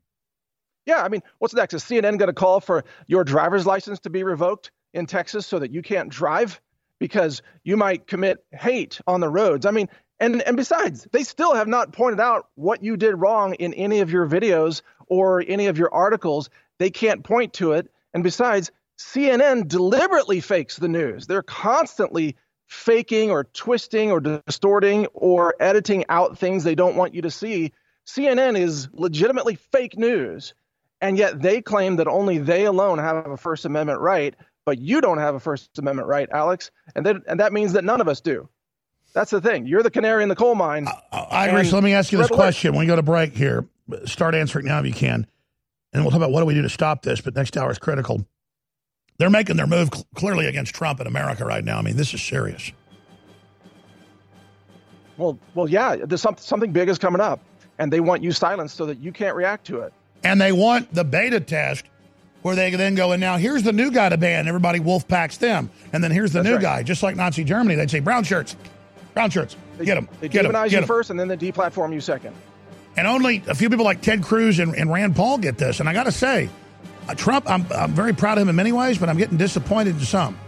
Yeah, I mean, what's next? Is CNN going to call for your driver's license to be revoked in Texas so that you can't drive because you might commit hate on the roads? I mean, and and besides, they still have not pointed out what you did wrong in any of your videos or any of your articles. They can't point to it. And besides, CNN deliberately fakes the news. They're constantly faking or twisting or distorting or editing out things they don't want you to see. CNN is legitimately fake news. And yet they claim that only they alone have a First Amendment right, but you don't have a First Amendment right, Alex. And that, and that means that none of us do. That's the thing. You're the canary in the coal mine. I, I agree. Let me ask you this question. When we go to break here, start answering now if you can. And we'll talk about what do we do to stop this, but next hour is critical. They're making their move cl- clearly against Trump in America right now. I mean, this is serious. Well, well, yeah. There's some, something big is coming up, and they want you silenced so that you can't react to it. And they want the beta test where they then go, and now here's the new guy to ban. Everybody wolf packs them. And then here's the That's new right. guy, just like Nazi Germany. They'd say, brown shirts, brown shirts, they, get them. They get demonize them, you first, and then they deplatform you second. And only a few people like Ted Cruz and, and Rand Paul get this. And I got to say, uh, Trump, I'm, I'm very proud of him in many ways, but I'm getting disappointed in some.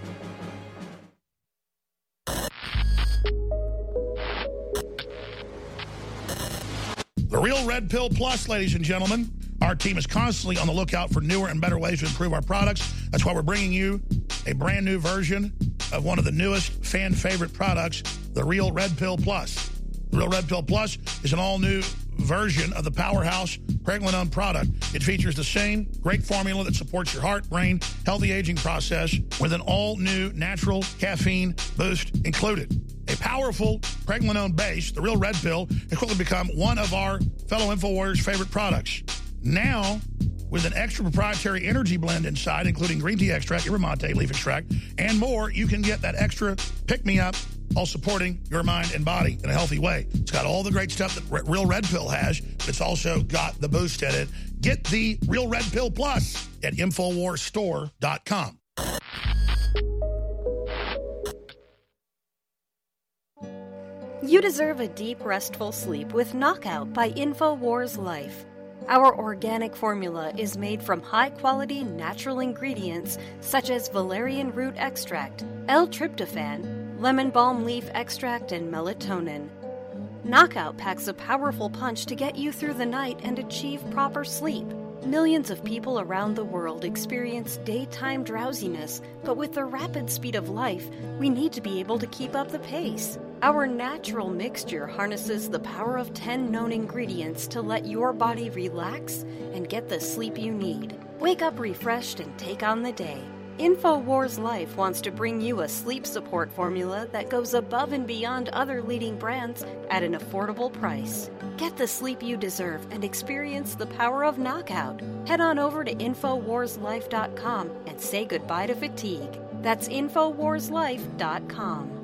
The real Red Pill Plus, ladies and gentlemen. Our team is constantly on the lookout for newer and better ways to improve our products. That's why we're bringing you a brand new version of one of the newest fan favorite products, the Real Red Pill Plus. Real Red Pill Plus is an all new version of the powerhouse pregnenolone product. It features the same great formula that supports your heart, brain, healthy aging process with an all-new natural caffeine boost included. A powerful pregnenolone base, the real red pill, has quickly become one of our fellow InfoWarriors' favorite products. Now, with an extra proprietary energy blend inside, including green tea extract, yerba mate leaf extract, and more, you can get that extra pick-me-up while supporting your mind and body in a healthy way. It's got all the great stuff that Real Red Pill has, but it's also got the boost in it. Get the Real Red Pill Plus at InfoWarsStore.com. You deserve a deep, restful sleep with Knockout by InfoWars Life. Our organic formula is made from high quality natural ingredients such as valerian root extract, L tryptophan, lemon balm leaf extract, and melatonin. Knockout packs a powerful punch to get you through the night and achieve proper sleep. Millions of people around the world experience daytime drowsiness, but with the rapid speed of life, we need to be able to keep up the pace. Our natural mixture harnesses the power of 10 known ingredients to let your body relax and get the sleep you need. Wake up refreshed and take on the day. InfoWars Life wants to bring you a sleep support formula that goes above and beyond other leading brands at an affordable price. Get the sleep you deserve and experience the power of knockout. Head on over to InfoWarsLife.com and say goodbye to fatigue. That's InfoWarsLife.com.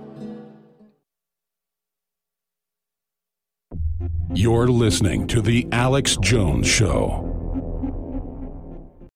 You're listening to The Alex Jones Show.